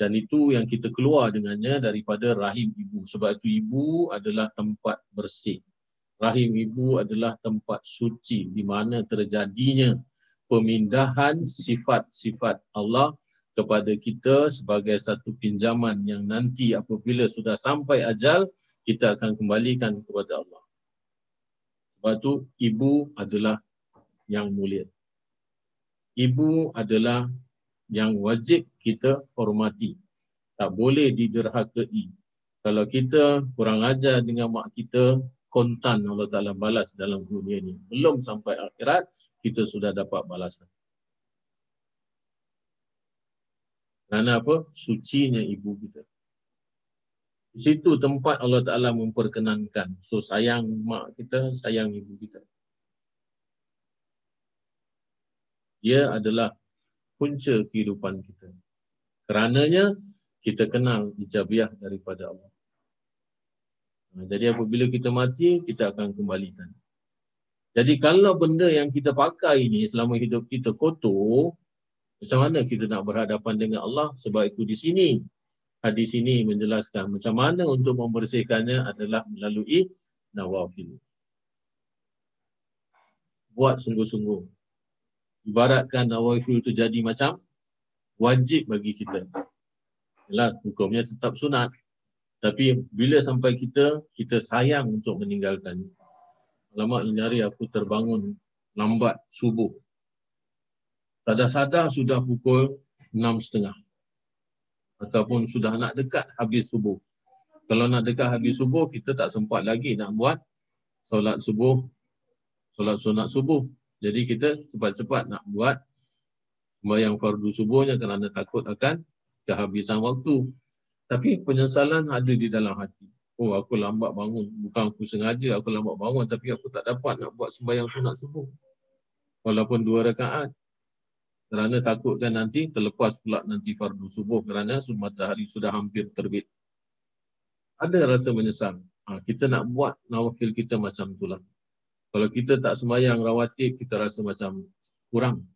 dan itu yang kita keluar dengannya daripada rahim ibu. Sebab itu ibu adalah tempat bersih. Rahim ibu adalah tempat suci di mana terjadinya pemindahan sifat-sifat Allah kepada kita sebagai satu pinjaman yang nanti apabila sudah sampai ajal kita akan kembalikan kepada Allah. Sebab itu ibu adalah yang mulia. Ibu adalah yang wajib kita hormati. Tak boleh diderhakai. Kalau kita kurang ajar dengan mak kita, kontan Allah Ta'ala balas dalam dunia ini. Belum sampai akhirat, kita sudah dapat balasan. Kerana apa? Sucinya ibu kita. Di situ tempat Allah Ta'ala memperkenankan. So sayang mak kita, sayang ibu kita. Dia adalah punca kehidupan kita. Kerananya kita kenal ijabiah daripada Allah. Jadi apabila kita mati, kita akan kembalikan. Jadi kalau benda yang kita pakai ini selama hidup kita kotor, macam mana kita nak berhadapan dengan Allah? Sebab itu di sini, hadis ini menjelaskan macam mana untuk membersihkannya adalah melalui nawafil. Buat sungguh-sungguh. Ibaratkan nawafil itu jadi macam wajib bagi kita. Yalah, hukumnya tetap sunat. Tapi bila sampai kita, kita sayang untuk meninggalkannya. Lama hari aku terbangun lambat subuh. Sadar-sadar sudah pukul enam setengah. Ataupun sudah nak dekat habis subuh. Kalau nak dekat habis subuh, kita tak sempat lagi nak buat solat subuh, solat sunat subuh. Jadi kita cepat-cepat nak buat sembahyang fardu subuhnya kerana takut akan kehabisan waktu. Tapi penyesalan ada di dalam hati oh aku lambat bangun. Bukan aku sengaja aku lambat bangun tapi aku tak dapat nak buat sembahyang sunat subuh. Walaupun dua rakaat. Kerana takutkan nanti terlepas pula nanti fardu subuh kerana matahari sudah hampir terbit. Ada rasa menyesal. Ha, kita nak buat nawafil kita macam itulah. Kalau kita tak sembahyang rawatib, kita rasa macam kurang.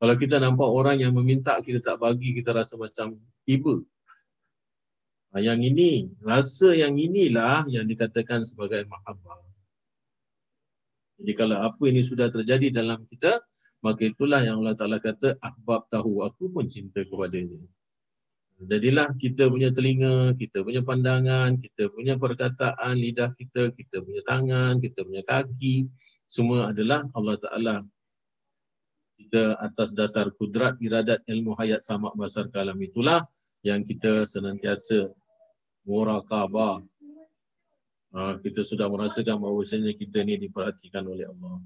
Kalau kita nampak orang yang meminta, kita tak bagi, kita rasa macam tiba. Ha, yang ini, rasa yang inilah yang dikatakan sebagai mahabbah. Jadi kalau apa ini sudah terjadi dalam kita, maka itulah yang Allah Ta'ala kata, ahbab tahu, aku pun cinta kepadanya. Jadilah kita punya telinga, kita punya pandangan, kita punya perkataan, lidah kita, kita punya tangan, kita punya kaki, semua adalah Allah Ta'ala. Kita atas dasar kudrat, iradat, ilmu, hayat, samak, basar, kalam itulah yang kita senantiasa murakabah. Ha, kita sudah merasakan bahawa kita ni diperhatikan oleh Allah.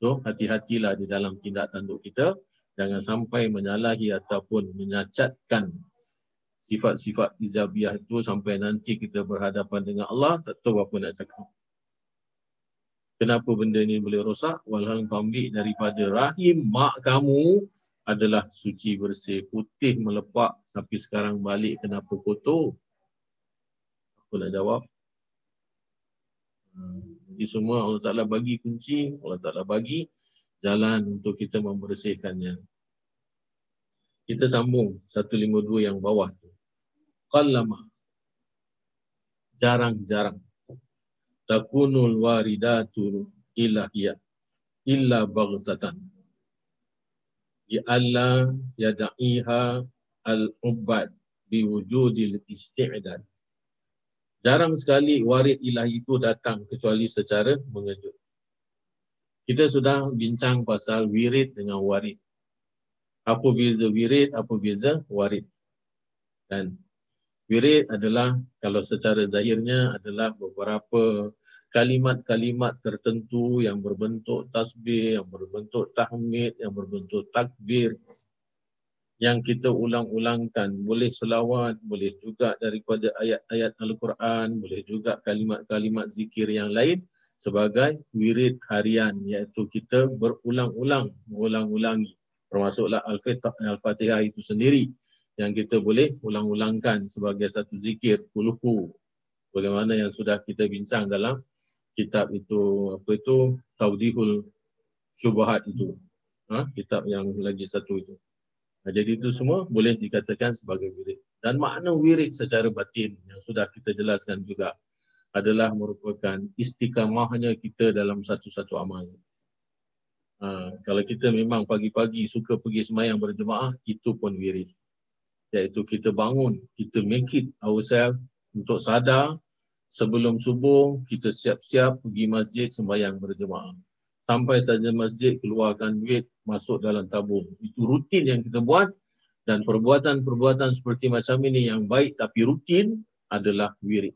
So, hati-hatilah di dalam tindak tanduk kita. Jangan sampai menyalahi ataupun menyacatkan sifat-sifat izabiah itu sampai nanti kita berhadapan dengan Allah, tak tahu apa nak cakap. Kenapa benda ni boleh rosak? Walhal pambil daripada rahim mak kamu adalah suci bersih, putih melepak tapi sekarang balik kenapa kotor? Aku nak jawab. Hmm, jadi semua Allah Ta'ala bagi kunci, Allah Ta'ala bagi jalan untuk kita membersihkannya. Kita sambung 152 yang bawah tu. Qallama. Jarang-jarang. Takunul waridatu ilahiyah illa baghtatan. Ya yada'iha al-ubad biwujudil isti'dad. Jarang sekali warid ilahi itu datang kecuali secara mengejut. Kita sudah bincang pasal wirid dengan warid. Apa beza wirid, apa beza warid. Dan wirid adalah kalau secara zahirnya adalah beberapa kalimat-kalimat tertentu yang berbentuk tasbih, yang berbentuk tahmid, yang berbentuk takbir yang kita ulang-ulangkan. Boleh selawat, boleh juga daripada ayat-ayat Al-Quran, boleh juga kalimat-kalimat zikir yang lain sebagai wirid harian iaitu kita berulang-ulang, mengulang-ulangi. Termasuklah Al-Fatihah itu sendiri yang kita boleh ulang-ulangkan sebagai satu zikir, kuluhu. Bagaimana yang sudah kita bincang dalam kitab itu, apa itu, Taudihul Syubahat itu. Ha? Kitab yang lagi satu itu. Ha, jadi itu semua boleh dikatakan sebagai wirid. Dan makna wirid secara batin yang sudah kita jelaskan juga adalah merupakan istiqamahnya kita dalam satu-satu amal. Ha, kalau kita memang pagi-pagi suka pergi semayang berjemaah, itu pun wirid. Iaitu kita bangun, kita make it ourselves untuk sadar sebelum subuh kita siap-siap pergi masjid sembahyang berjemaah sampai saja masjid keluarkan duit masuk dalam tabung. Itu rutin yang kita buat dan perbuatan-perbuatan seperti macam ini yang baik tapi rutin adalah wirid.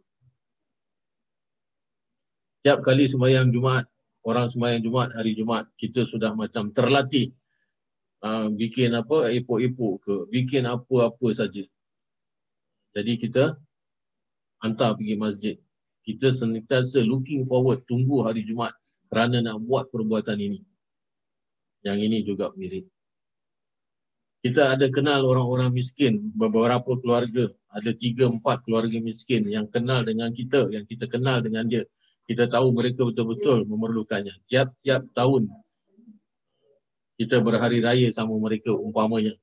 Tiap kali sembahyang Jumaat, orang sembahyang Jumaat hari Jumaat, kita sudah macam terlatih uh, bikin apa, epok-epok ke, bikin apa-apa saja. Jadi kita hantar pergi masjid. Kita sentiasa looking forward, tunggu hari Jumaat kerana nak buat perbuatan ini. Yang ini juga mirip. Kita ada kenal orang-orang miskin, beberapa keluarga, ada tiga, empat keluarga miskin yang kenal dengan kita, yang kita kenal dengan dia. Kita tahu mereka betul-betul memerlukannya. Tiap-tiap tahun kita berhari raya sama mereka umpamanya.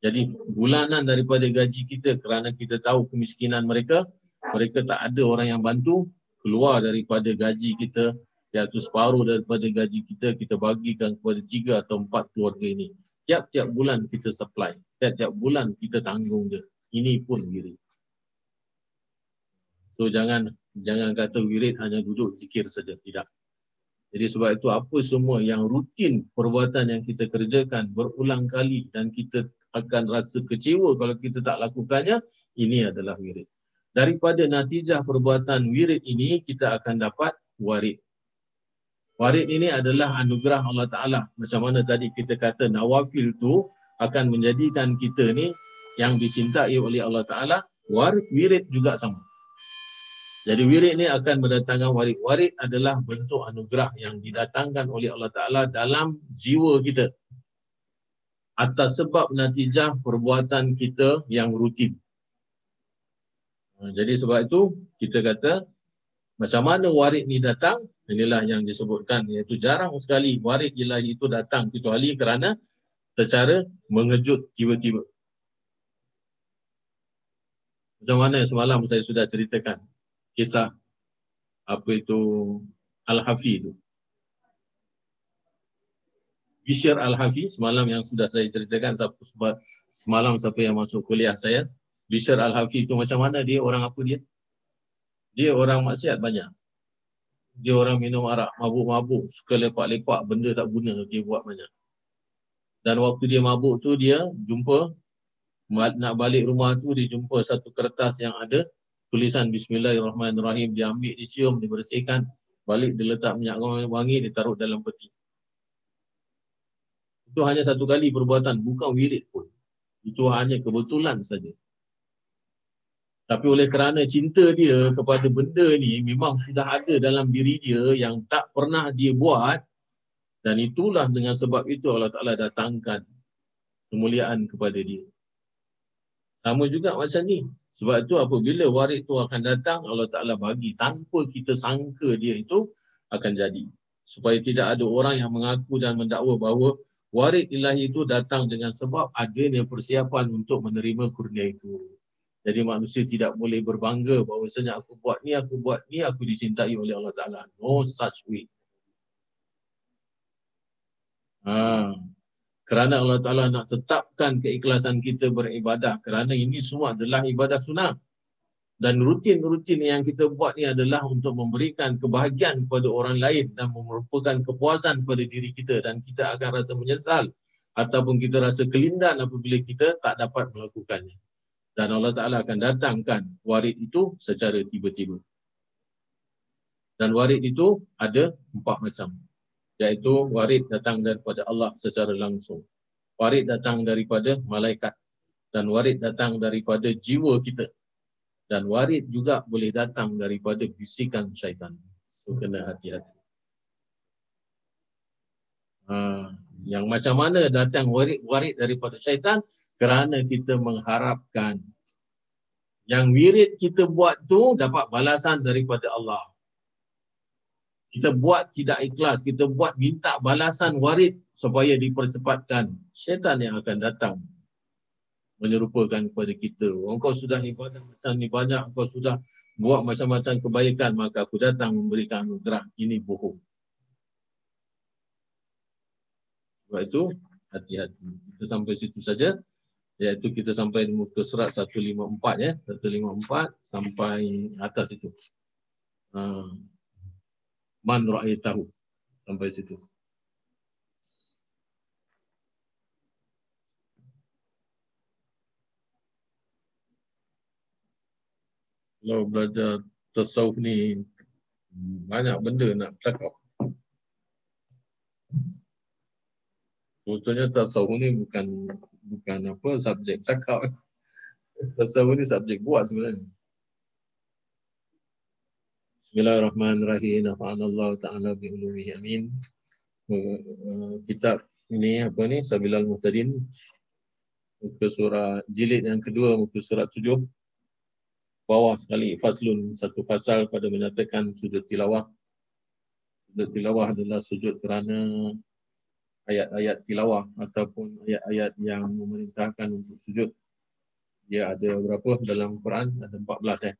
Jadi bulanan daripada gaji kita kerana kita tahu kemiskinan mereka, mereka tak ada orang yang bantu, keluar daripada gaji kita iaitu separuh daripada gaji kita kita bagikan kepada tiga atau empat keluarga ini. Tiap-tiap bulan kita supply. Tiap-tiap bulan kita tanggung dia. Ini pun wirid. So jangan jangan kata wirid hanya duduk zikir saja. Tidak. Jadi sebab itu apa semua yang rutin perbuatan yang kita kerjakan berulang kali dan kita akan rasa kecewa kalau kita tak lakukannya, ini adalah wirid. Daripada natijah perbuatan wirid ini, kita akan dapat warid. Warid ini adalah anugerah Allah Ta'ala. Macam mana tadi kita kata nawafil tu akan menjadikan kita ni yang dicintai oleh Allah Ta'ala. Warid, wirid juga sama. Jadi wirid ni akan mendatangkan warid. Warid adalah bentuk anugerah yang didatangkan oleh Allah Ta'ala dalam jiwa kita. Atas sebab natijah perbuatan kita yang rutin. Jadi sebab itu kita kata macam mana warid ni datang Inilah yang disebutkan iaitu jarang sekali warid ilahi itu datang kecuali kerana secara mengejut tiba-tiba. Macam mana semalam saya sudah ceritakan kisah apa itu Al-Hafi itu. Bishr Al-Hafi semalam yang sudah saya ceritakan semalam siapa yang masuk kuliah saya. Bishr Al-Hafi itu macam mana dia orang apa dia? Dia orang maksiat banyak dia orang minum arak, mabuk-mabuk, suka lepak-lepak, benda tak guna dia buat banyak. Dan waktu dia mabuk tu dia jumpa, nak balik rumah tu dia jumpa satu kertas yang ada tulisan Bismillahirrahmanirrahim. Dia ambil, dia cium, dia bersihkan, balik dia letak minyak wangi, dia taruh dalam peti. Itu hanya satu kali perbuatan, bukan wirid pun. Itu hanya kebetulan saja. Tapi oleh kerana cinta dia kepada benda ni memang sudah ada dalam diri dia yang tak pernah dia buat dan itulah dengan sebab itu Allah Ta'ala datangkan kemuliaan kepada dia. Sama juga macam ni. Sebab itu apabila warid tu akan datang Allah Ta'ala bagi tanpa kita sangka dia itu akan jadi. Supaya tidak ada orang yang mengaku dan mendakwa bahawa Warid ilahi itu datang dengan sebab adanya persiapan untuk menerima kurnia itu. Jadi manusia tidak boleh berbangga bahawasanya aku buat ni, aku buat ni, aku dicintai oleh Allah Ta'ala. No such way. Ha. Kerana Allah Ta'ala nak tetapkan keikhlasan kita beribadah. Kerana ini semua adalah ibadah sunnah. Dan rutin-rutin yang kita buat ni adalah untuk memberikan kebahagiaan kepada orang lain dan merupakan kepuasan kepada diri kita dan kita akan rasa menyesal ataupun kita rasa kelindan apabila kita tak dapat melakukannya dan Allah Ta'ala akan datangkan warid itu secara tiba-tiba. Dan warid itu ada empat macam. Iaitu warid datang daripada Allah secara langsung. Warid datang daripada malaikat. Dan warid datang daripada jiwa kita. Dan warid juga boleh datang daripada bisikan syaitan. So kena hati-hati. Ha, yang macam mana datang warid, warid daripada syaitan? kerana kita mengharapkan yang wirid kita buat tu dapat balasan daripada Allah. Kita buat tidak ikhlas, kita buat minta balasan warid supaya dipercepatkan. Syaitan yang akan datang menyerupakan kepada kita. Engkau sudah ibadah macam ni banyak, engkau sudah buat macam-macam kebaikan, maka aku datang memberikan anugerah. Ini bohong. Sebab itu, hati-hati. Kita sampai situ saja iaitu kita sampai muka surat 154 ya 154 sampai atas itu uh, man tahu sampai situ kalau belajar tasawuf ni banyak benda nak cakap Sebetulnya tasawuf ni bukan bukan apa subjek cakap. [LAUGHS] Tasawuf ni subjek buat sebenarnya. Bismillahirrahmanirrahim. Nafa'anallahu ta'ala bi'ulumihi amin. Uh, kitab ini apa ni? Sabilal Muhtadin. Muka surah jilid yang kedua, muka surat tujuh. Bawah sekali, faslun. Satu fasal pada menyatakan sujud tilawah. Sujud tilawah adalah sujud kerana ayat-ayat tilawah ataupun ayat-ayat yang memerintahkan untuk sujud. Dia ada berapa dalam Quran? Ada 14 eh.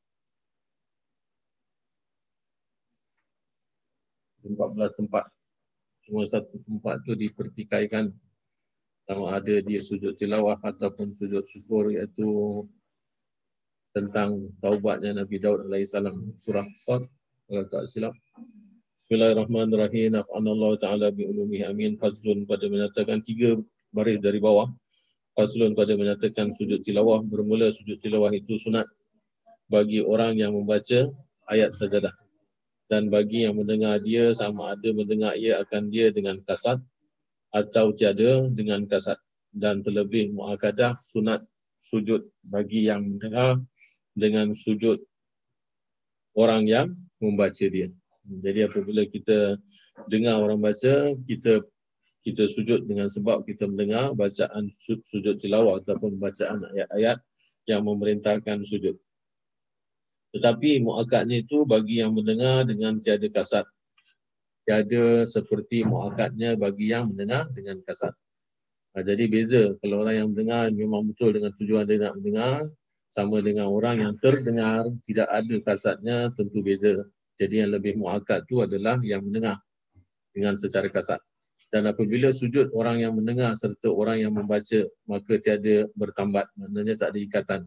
14 tempat. Cuma satu tempat tu dipertikaikan sama ada dia sujud tilawah ataupun sujud syukur iaitu tentang taubatnya Nabi Daud alaihissalam surah Sad kalau tak silap Bismillahirrahmanirrahim. Allah Ta'ala bi'ulumihi amin. Fazlun pada menyatakan tiga baris dari bawah. Fazlun pada menyatakan sujud tilawah. Bermula sujud tilawah itu sunat bagi orang yang membaca ayat sajadah. Dan bagi yang mendengar dia sama ada mendengar ia akan dia dengan kasat atau tiada dengan kasat. Dan terlebih mu'akadah sunat sujud bagi yang mendengar dengan sujud orang yang membaca dia. Jadi apabila kita dengar orang baca, kita kita sujud dengan sebab kita mendengar bacaan sujud tilawah ataupun bacaan ayat-ayat yang memerintahkan sujud. Tetapi muakadnya itu bagi yang mendengar dengan tiada kasat. Tiada seperti muakadnya bagi yang mendengar dengan kasat. Ha, jadi beza kalau orang yang mendengar memang betul dengan tujuan dia nak mendengar sama dengan orang yang terdengar tidak ada kasatnya tentu beza. Jadi yang lebih muakkad tu adalah yang mendengar dengan secara kasat. Dan apabila sujud orang yang mendengar serta orang yang membaca, maka tiada bertambat. Maknanya tak ada ikatan.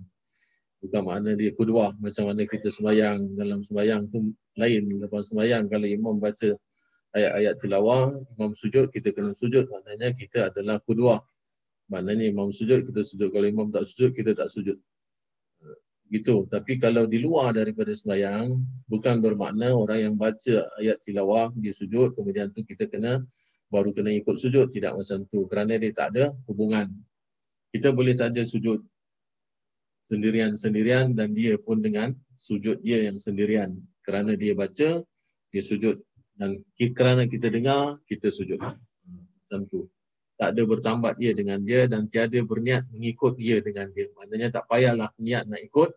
Bukan makna dia kedua macam mana kita sembahyang dalam sembahyang tu lain. Lepas sembahyang kalau imam baca ayat-ayat tilawah, imam sujud, kita kena sujud. Maknanya kita adalah kedua. Maknanya imam sujud, kita sujud. Kalau imam tak sujud, kita tak sujud gitu. Tapi kalau di luar daripada sembahyang, bukan bermakna orang yang baca ayat tilawah dia sujud, kemudian tu kita kena baru kena ikut sujud. Tidak macam tu. Kerana dia tak ada hubungan. Kita boleh saja sujud sendirian-sendirian dan dia pun dengan sujud dia yang sendirian. Kerana dia baca, dia sujud. Dan kerana kita dengar, kita sujud. Macam tu. Tak ada bertambat dia dengan dia dan tiada berniat mengikut dia dengan dia. Maknanya tak payahlah niat nak ikut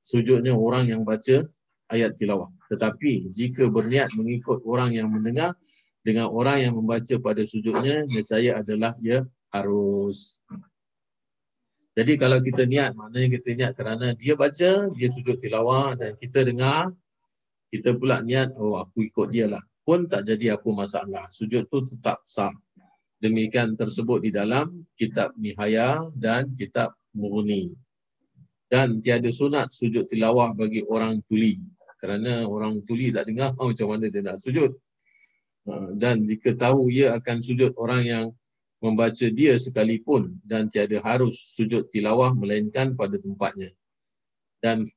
sujudnya orang yang baca ayat tilawah. Tetapi jika berniat mengikut orang yang mendengar, dengan orang yang membaca pada sujudnya nescaya adalah ia harus. Jadi kalau kita niat, maknanya kita niat kerana dia baca, dia sujud tilawah dan kita dengar, kita pula niat, oh aku ikut dia lah. Pun tak jadi apa masalah. Sujud tu tetap sah. Demikian tersebut di dalam kitab Nihaya dan kitab Mughni. Dan tiada sunat sujud tilawah bagi orang tuli. Kerana orang tuli tak dengar [LAUGHS] macam mana dia nak sujud. Ha, dan jika tahu ia akan sujud orang yang membaca dia sekalipun dan tiada harus sujud tilawah melainkan pada tempatnya. Dan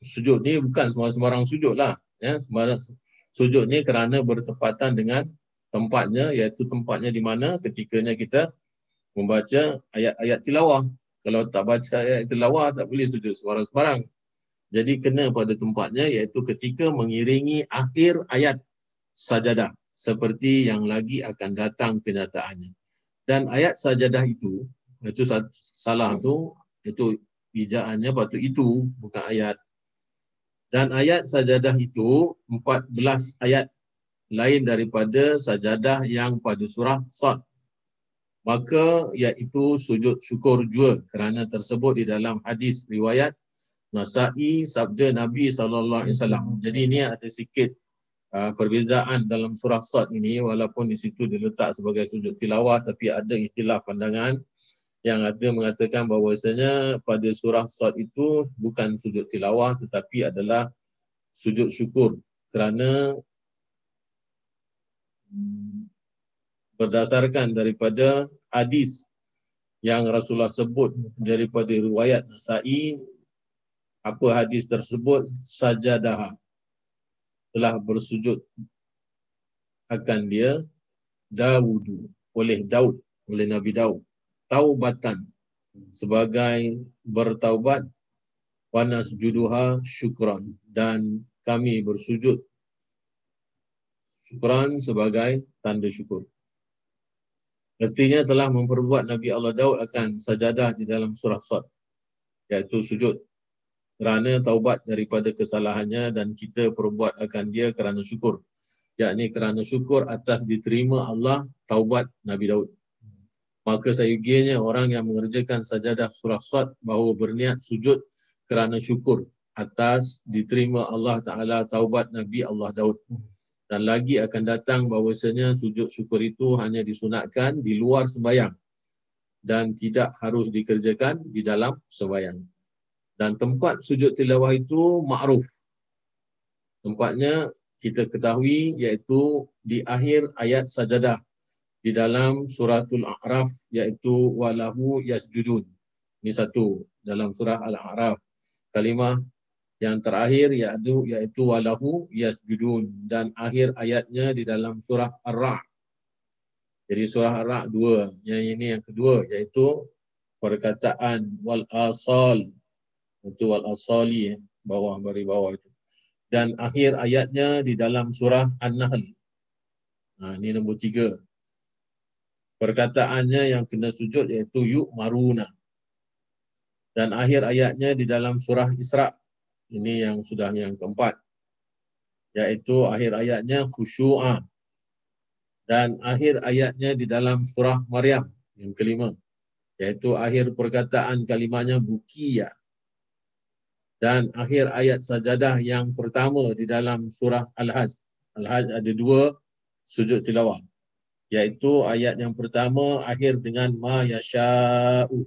sujud ni bukan sembarang sujud lah. Ya, sembarang sujud ni kerana bertepatan dengan tempatnya iaitu tempatnya di mana ketikanya kita membaca ayat-ayat tilawah. Kalau tak baca ayat tilawah tak boleh sujud sebarang-sebarang. Jadi kena pada tempatnya iaitu ketika mengiringi akhir ayat sajadah seperti yang lagi akan datang kenyataannya. Dan ayat sajadah itu, itu salah tu, itu bijaannya patut itu bukan ayat. Dan ayat sajadah itu 14 ayat lain daripada sajadah yang pada surah Sad. Maka iaitu sujud syukur juga kerana tersebut di dalam hadis riwayat Nasa'i sabda Nabi wasallam. Jadi ini ada sikit uh, perbezaan dalam surah Sad ini walaupun di situ diletak sebagai sujud tilawah tapi ada istilah pandangan yang ada mengatakan bahawasanya pada surah Sad itu bukan sujud tilawah tetapi adalah sujud syukur. Kerana berdasarkan daripada hadis yang Rasulullah sebut daripada riwayat Nasa'i apa hadis tersebut? Sajadah telah bersujud akan dia Dawud oleh Daud oleh Nabi Daud taubatan sebagai bertaubat wanas juduha syukran dan kami bersujud syukran sebagai tanda syukur. Artinya telah memperbuat Nabi Allah Daud akan sajadah di dalam surah Sad. Iaitu sujud. Kerana taubat daripada kesalahannya dan kita perbuat akan dia kerana syukur. Yakni kerana syukur atas diterima Allah taubat Nabi Daud. Maka sayugianya orang yang mengerjakan sajadah surah Sad bahawa berniat sujud kerana syukur atas diterima Allah Ta'ala taubat Nabi Allah Daud dan lagi akan datang bahawasanya sujud syukur itu hanya disunatkan di luar sembahyang dan tidak harus dikerjakan di dalam sembahyang. Dan tempat sujud tilawah itu ma'ruf. Tempatnya kita ketahui iaitu di akhir ayat sajadah di dalam suratul A'raf iaitu walahu yasjudun. Ini satu dalam surah Al-A'raf. Kalimah yang terakhir iaitu iaitu walahu yasjudun dan akhir ayatnya di dalam surah Ar-Ra'. Jadi surah Ar-Ra' dua. Yang ini yang kedua iaitu perkataan wal asal. Itu wal asali bawah bari bawah itu. Dan akhir ayatnya di dalam surah An-Nahl. Nah, ini nombor tiga. Perkataannya yang kena sujud iaitu yuk maruna. Dan akhir ayatnya di dalam surah Isra' Ini yang sudah yang keempat. Iaitu akhir ayatnya khusyu'a. Dan akhir ayatnya di dalam surah Maryam yang kelima. Iaitu akhir perkataan kalimahnya bukiya. Dan akhir ayat sajadah yang pertama di dalam surah Al-Hajj. Al-Hajj ada dua sujud tilawah. Iaitu ayat yang pertama akhir dengan ma yasha'u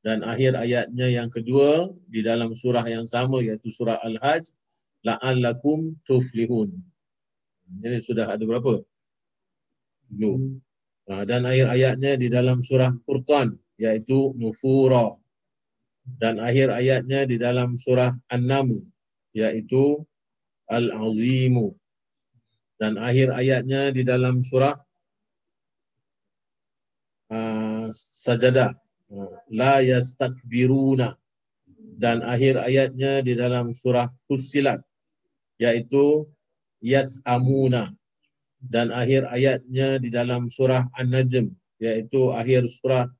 dan akhir ayatnya yang kedua di dalam surah yang sama iaitu surah Al-Hajj la'allakum tuflihun. Ini sudah ada berapa? Dua. Dan akhir ayatnya di dalam surah Furqan iaitu nufura. Dan akhir ayatnya di dalam surah An-Nam iaitu Al-Azimu. Dan akhir ayatnya di dalam surah uh, Sajadah la yastakbiruna. Dan akhir ayatnya di dalam surah Fussilat yaitu yasamuna. Dan akhir ayatnya di dalam surah An-Najm yaitu akhir surah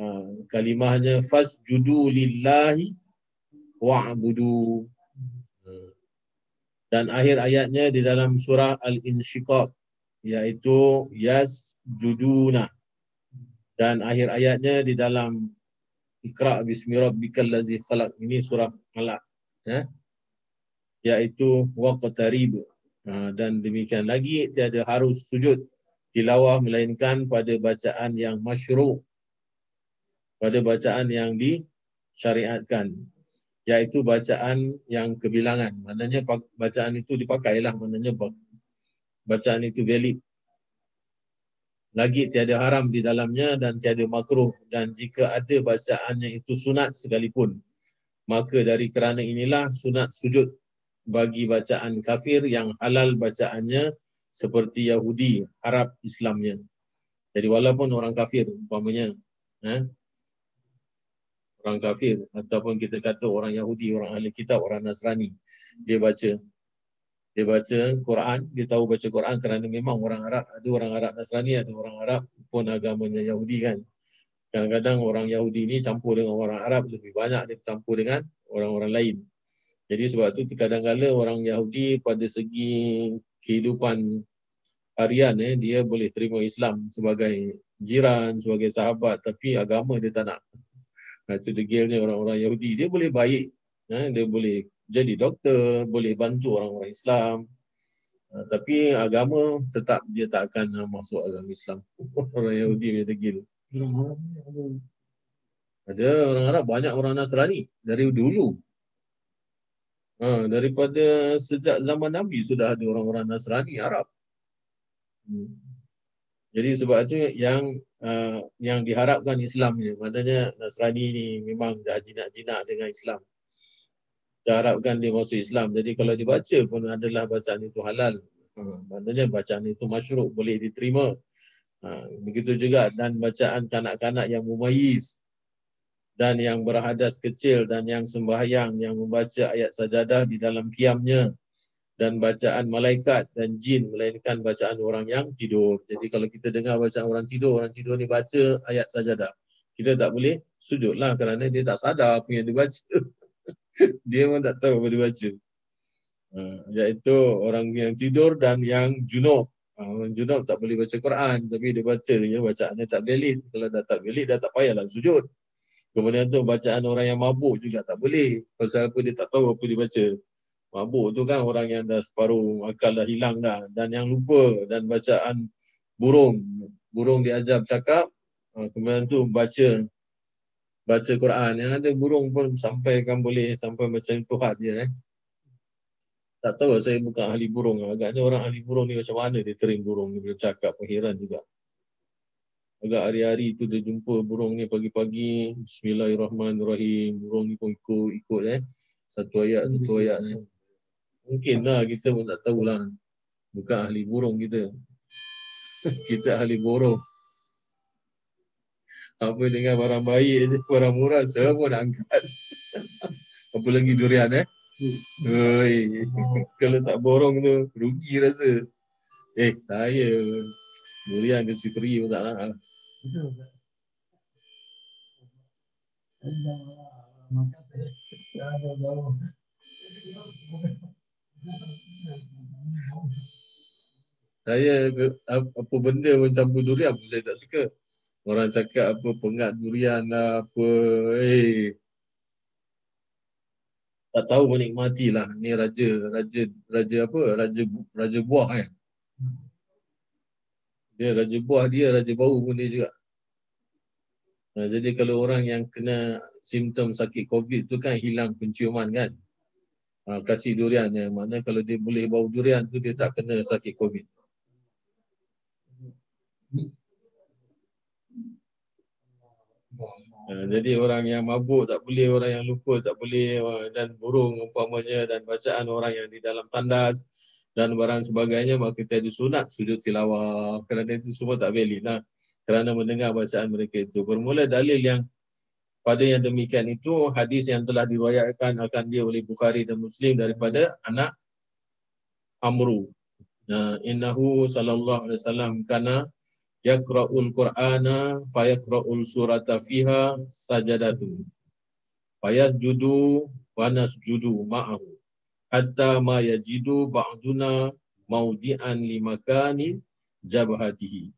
uh, kalimahnya fasjudu lillahi wa'budu dan akhir ayatnya di dalam surah Al-Insyiqaq iaitu yasjuduna. Dan akhir ayatnya di dalam Iqra bismi rabbikal ladzi khalaq. Ini surah Alaq ya. Iaitu waqtarib. Ha, dan demikian lagi tiada harus sujud tilawah melainkan pada bacaan yang masyru' pada bacaan yang disyariatkan iaitu bacaan yang kebilangan. Maknanya bacaan itu dipakailah maknanya bacaan itu valid. Lagi tiada haram di dalamnya dan tiada makruh. Dan jika ada bacaannya itu sunat sekalipun maka dari kerana inilah sunat sujud bagi bacaan kafir yang halal bacaannya seperti Yahudi Arab Islamnya. Jadi walaupun orang kafir umpamanya eh, orang kafir ataupun kita kata orang Yahudi, orang ahli kitab, orang Nasrani dia baca dia baca Quran, dia tahu baca Quran kerana memang orang Arab, ada orang Arab Nasrani, ada orang Arab pun agamanya Yahudi kan. Kadang-kadang orang Yahudi ni campur dengan orang Arab lebih banyak dia campur dengan orang-orang lain. Jadi sebab tu kadang-kadang orang Yahudi pada segi kehidupan harian eh, dia boleh terima Islam sebagai jiran, sebagai sahabat tapi agama dia tak nak. Nah, itu degilnya orang-orang Yahudi. Dia boleh baik. Eh, dia boleh jadi doktor, boleh bantu orang-orang Islam. Uh, tapi agama tetap dia tak akan uh, masuk agama Islam. [LAUGHS] orang Yahudi dia degil. Ada orang Arab, banyak orang Nasrani dari dulu. Ha, daripada sejak zaman Nabi sudah ada orang-orang Nasrani Arab. Hmm. Jadi sebab itu yang uh, yang diharapkan Islamnya, maknanya Nasrani ni memang dah jinak-jinak dengan Islam. Diharapkan dia masuk Islam. Jadi kalau dibaca pun adalah bacaan itu halal. Uh, maknanya bacaan itu masyuruk, boleh diterima. Uh, begitu juga dan bacaan kanak-kanak yang mumayyiz dan yang berhadas kecil dan yang sembahyang yang membaca ayat sajadah di dalam kiamnya dan bacaan malaikat dan jin melainkan bacaan orang yang tidur. Jadi kalau kita dengar bacaan orang tidur, orang tidur ni baca ayat sajadah. Kita tak boleh sujudlah kerana dia tak sadar apa yang dia baca. [LAUGHS] dia pun tak tahu apa dia baca. Uh, iaitu orang yang tidur dan yang junub. Uh, orang junub tak boleh baca Quran tapi dia baca dia bacaannya tak valid. Kalau dah tak valid dah tak payahlah sujud. Kemudian tu bacaan orang yang mabuk juga tak boleh. Pasal apa dia tak tahu apa dia baca. Mabuk tu kan orang yang dah separuh akal dah hilang dah. Dan yang lupa dan bacaan burung. Burung diajar bercakap. Ha, kemudian tu baca baca Quran. Yang ada burung pun sampai kan boleh sampai macam Tuhan dia eh. Tak tahu saya bukan ahli burung. Agaknya orang ahli burung ni macam mana dia train burung ni boleh cakap. Penghiran juga agak hari-hari tu dia jumpa burung ni pagi-pagi Bismillahirrahmanirrahim burung ni pun ikut ikut eh satu ayat satu ayat ni mungkin lah kita pun tak tahulah. Bukan ahli burung kita. [LAUGHS] Kita ahli burung. Apa dengan barang baik je barang murah semua nak angkat. [LAUGHS] Apa lagi durian eh? Oi, [LAUGHS] kalau tak borong tu rugi rasa. Eh, saya. Durian ke sipri pun tak nak. Saya apa benda pun campur durian pun saya tak suka. Orang cakap apa pengat durian lah apa. Eh. Tak tahu menikmatilah. Ni raja, raja, raja apa? Raja raja buah kan. Dia raja buah dia, raja bau pun dia juga. Nah, jadi kalau orang yang kena simptom sakit COVID tu kan hilang penciuman kan. Ha, kasih durian yang mana kalau dia boleh bau durian tu dia tak kena sakit COVID. Ha, jadi orang yang mabuk tak boleh, orang yang lupa tak boleh dan burung umpamanya dan bacaan orang yang di dalam tandas dan barang sebagainya maka kita ada sunat sujud tilawah. Kerana itu semua tak valid lah. Kerana mendengar bacaan mereka itu. Bermula dalil yang pada yang demikian itu hadis yang telah diriwayatkan akan dia oleh Bukhari dan Muslim daripada anak Amru nah innahu sallallahu alaihi wasallam kana yaqra'ul qur'ana fayaqra'ul surata fiha sajadatu fayasjudu wa nasjudu ma'ahu hatta ma yajidu ba'duna maudi'an li makani jabhatihi.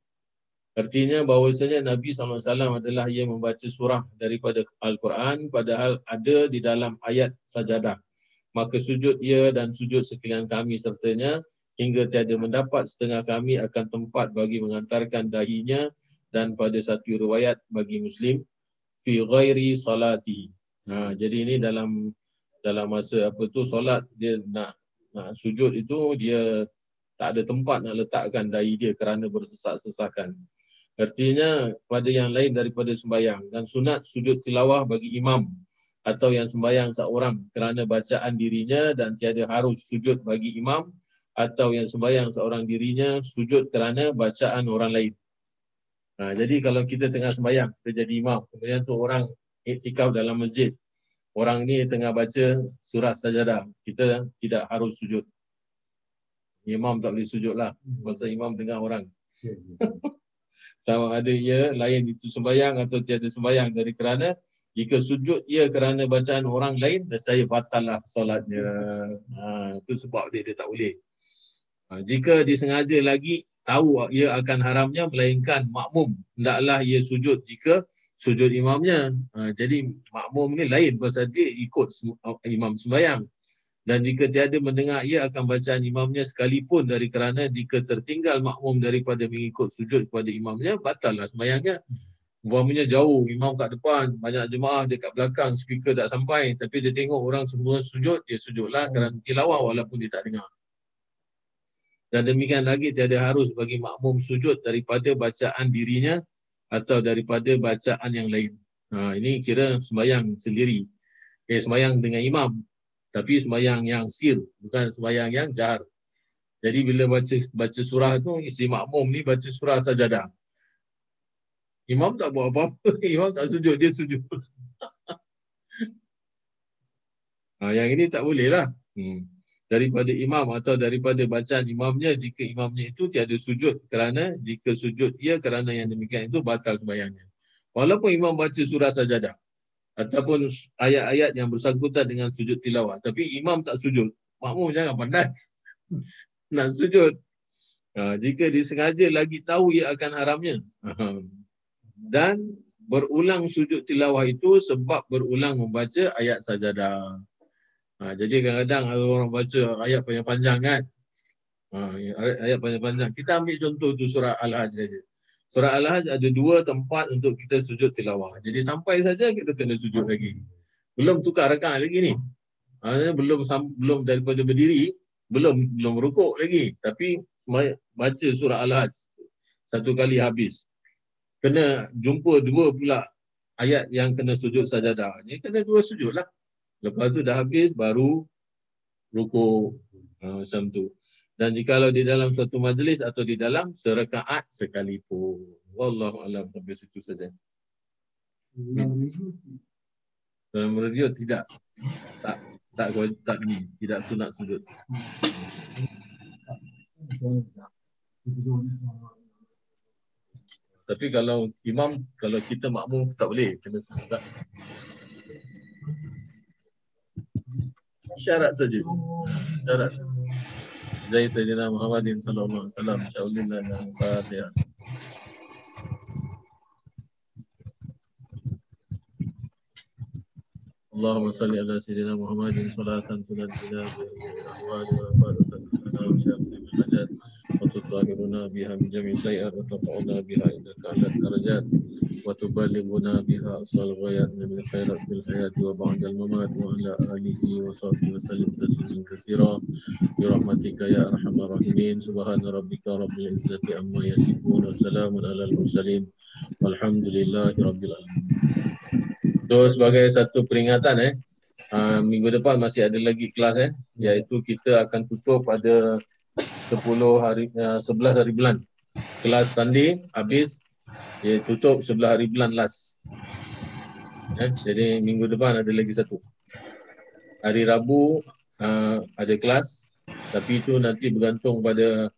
Artinya bahawasanya Nabi SAW adalah yang membaca surah daripada Al-Quran padahal ada di dalam ayat sajadah. Maka sujud ia dan sujud sekalian kami sertanya hingga tiada mendapat setengah kami akan tempat bagi mengantarkan dahinya dan pada satu riwayat bagi Muslim fi ghairi salati. Ha, jadi ini dalam dalam masa apa tu solat dia nak nak sujud itu dia tak ada tempat nak letakkan dahi dia kerana bersesak-sesakan. Artinya pada yang lain daripada sembahyang. Dan sunat sujud tilawah bagi imam. Atau yang sembahyang seorang kerana bacaan dirinya dan tiada harus sujud bagi imam. Atau yang sembahyang seorang dirinya sujud kerana bacaan orang lain. Ha, jadi kalau kita tengah sembahyang, kita jadi imam, kemudian tu orang iktikaf dalam masjid, orang ni tengah baca surah sajadah, kita tidak harus sujud. Imam tak boleh sujud lah, masa imam tengah orang. Sama ada ia lain itu sembahyang atau tiada sembahyang dari kerana jika sujud ia kerana bacaan orang lain saya batal lah solatnya. Ha, itu sebab dia, dia tak boleh. Ha, jika disengaja lagi tahu ia akan haramnya melainkan makmum. Hendaklah ia sujud jika sujud imamnya. Ha, jadi makmum ni lain pasal dia ikut imam sembahyang dan jika tiada mendengar ia akan bacaan imamnya sekalipun dari kerana jika tertinggal makmum daripada mengikut sujud kepada imamnya batallah sembahyangnya umpamanya jauh imam kat depan banyak jemaah dia kat belakang speaker tak sampai tapi dia tengok orang semua sujud dia sujudlah kerana tilawah walaupun dia tak dengar. Dan demikian lagi tiada harus bagi makmum sujud daripada bacaan dirinya atau daripada bacaan yang lain. Ha, ini kira sembahyang sendiri. Eh sembahyang dengan imam tapi sembahyang yang sir bukan sembahyang yang jahar jadi bila baca baca surah tu isi makmum ni baca surah sajadah imam tak buat apa-apa [LAUGHS] imam tak sujud dia sujud. [LAUGHS] Ha, yang ini tak boleh lah. Hmm. daripada imam atau daripada bacaan imamnya jika imamnya itu tiada sujud kerana jika sujud ia kerana yang demikian itu batal sembahyangnya. Walaupun imam baca surah sajadah ataupun ayat-ayat yang bersangkutan dengan sujud tilawah. Tapi imam tak sujud. Makmum jangan pandai [LAUGHS] nak sujud. Ha, jika disengaja lagi tahu ia akan haramnya. [LAUGHS] Dan berulang sujud tilawah itu sebab berulang membaca ayat sajadah. Ha, jadi kadang-kadang orang baca ayat panjang-panjang kan. Ha, ayat panjang-panjang. Kita ambil contoh tu surah Al-Hajj saja. Surah Al-Hajj ada dua tempat untuk kita sujud tilawah. Jadi sampai saja kita kena sujud lagi. Belum tukar rakaat lagi ni. Belum belum daripada berdiri, belum belum rukuk lagi. Tapi baca surah Al-Hajj satu kali habis. Kena jumpa dua pula ayat yang kena sujud sajadah. Ni kena dua sujud lah. Lepas tu dah habis baru rukuk. Ha, macam tu. Dan jikalau di dalam suatu majlis atau di dalam serakaat sekalipun. Wallahu alam sampai situ saja. Dalam radio tidak tak tak tak, tak ni tidak sunat sujud. Tapi kalau imam kalau kita makmum tak boleh kena sujud. Syarat saja. Syarat. زي سيدنا محمد صلى الله عليه وسلم شاء لنا الفاتحة اللهم صل على سيدنا محمد صلاة تنجينا بها الأهوال وفادة لنا بها من الحاجات وتطهرنا بها من جميع السيئات وترفعنا بها عندك على الدرجات وتبلغنا بها أصل الغايات من الخيرات في الحياة وبعد الممات وعلى آله وصحبه وسلم تسليما كثيرا برحمتك يا أرحم الراحمين سبحان ربك رب العزة عما يصفون وسلام على المرسلين والحمد لله رب العالمين So sebagai satu peringatan eh uh, minggu depan masih ada lagi kelas eh iaitu kita akan tutup pada 10 hari uh, 11 hari bulan. Kelas Sunday habis dia tutup sebelah hari bulan last. Eh, jadi minggu depan ada lagi satu. Hari Rabu uh, ada kelas tapi itu nanti bergantung pada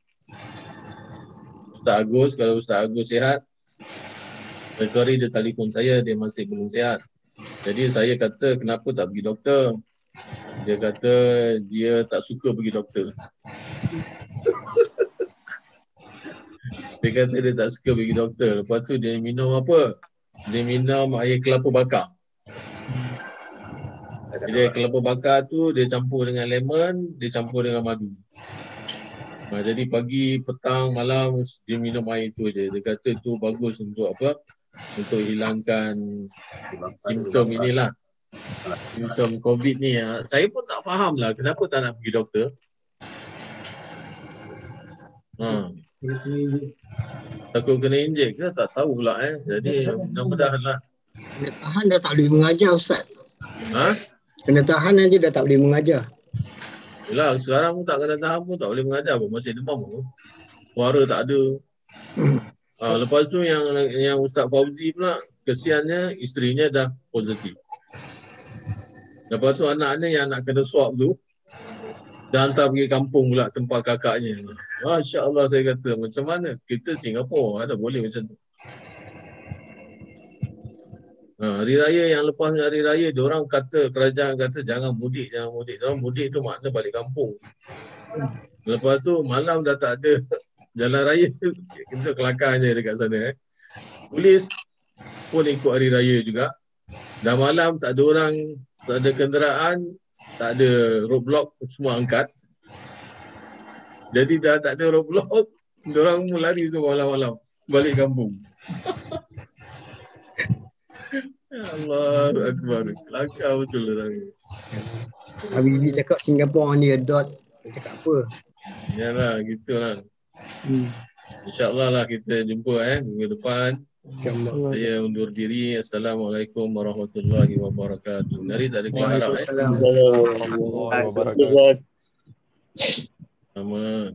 Ustaz Agus. Kalau Ustaz Agus sihat, sorry dia telefon saya, dia masih belum sihat. Jadi saya kata kenapa tak pergi doktor? Dia kata dia tak suka pergi doktor. Dia kata dia tak suka pergi doktor. Lepas tu dia minum apa? Dia minum air kelapa bakar. Jadi air kelapa bakar tu dia campur dengan lemon, dia campur dengan madu. Ha, jadi pagi, petang, malam dia minum air tu je. Dia kata tu bagus untuk apa? Untuk hilangkan simptom inilah. Simptom COVID ni. Ha. Saya pun tak faham lah kenapa tak nak pergi doktor. Ha. Takut kena injek ke tak tahu pula eh. Jadi mudah-mudahan lah. Kena tahan dah tak boleh mengajar Ustaz. Ha? Kena tahan aja dah tak boleh mengajar. Yelah sekarang pun tak kena tahan pun tak boleh mengajar pun. Masih demam pun. Suara tak ada. Ha, lepas tu yang yang Ustaz Fauzi pula kesiannya isterinya dah positif. Lepas tu anaknya yang nak kena swab tu dah hantar pergi kampung pula tempat kakaknya. Masya Allah saya kata macam mana kita Singapura ada boleh macam tu. Ha, hari raya yang lepas hari raya orang kata kerajaan kata jangan mudik jangan mudik. Orang mudik tu makna balik kampung. Lepas tu malam dah tak ada [LAUGHS] jalan raya kita kelakar je dekat sana eh. Polis pun ikut hari raya juga. Dah malam tak ada orang, tak ada kenderaan, tak ada roadblock semua angkat. Jadi dah tak ada roadblock, orang pun lari semua malam-malam balik kampung. [LAUGHS] Ya Allah Akbar. Kelakar betul orang ni. Habibie cakap Singapura ni dot. Dia cakap apa? Yalah, gitu lah. Hmm. InsyaAllah lah kita jumpa eh minggu depan. InsyaAllah. Saya undur diri. Assalamualaikum warahmatullahi wabarakatuh. Nari tak ada keluar harap eh. Waalaikumsalam. Sama.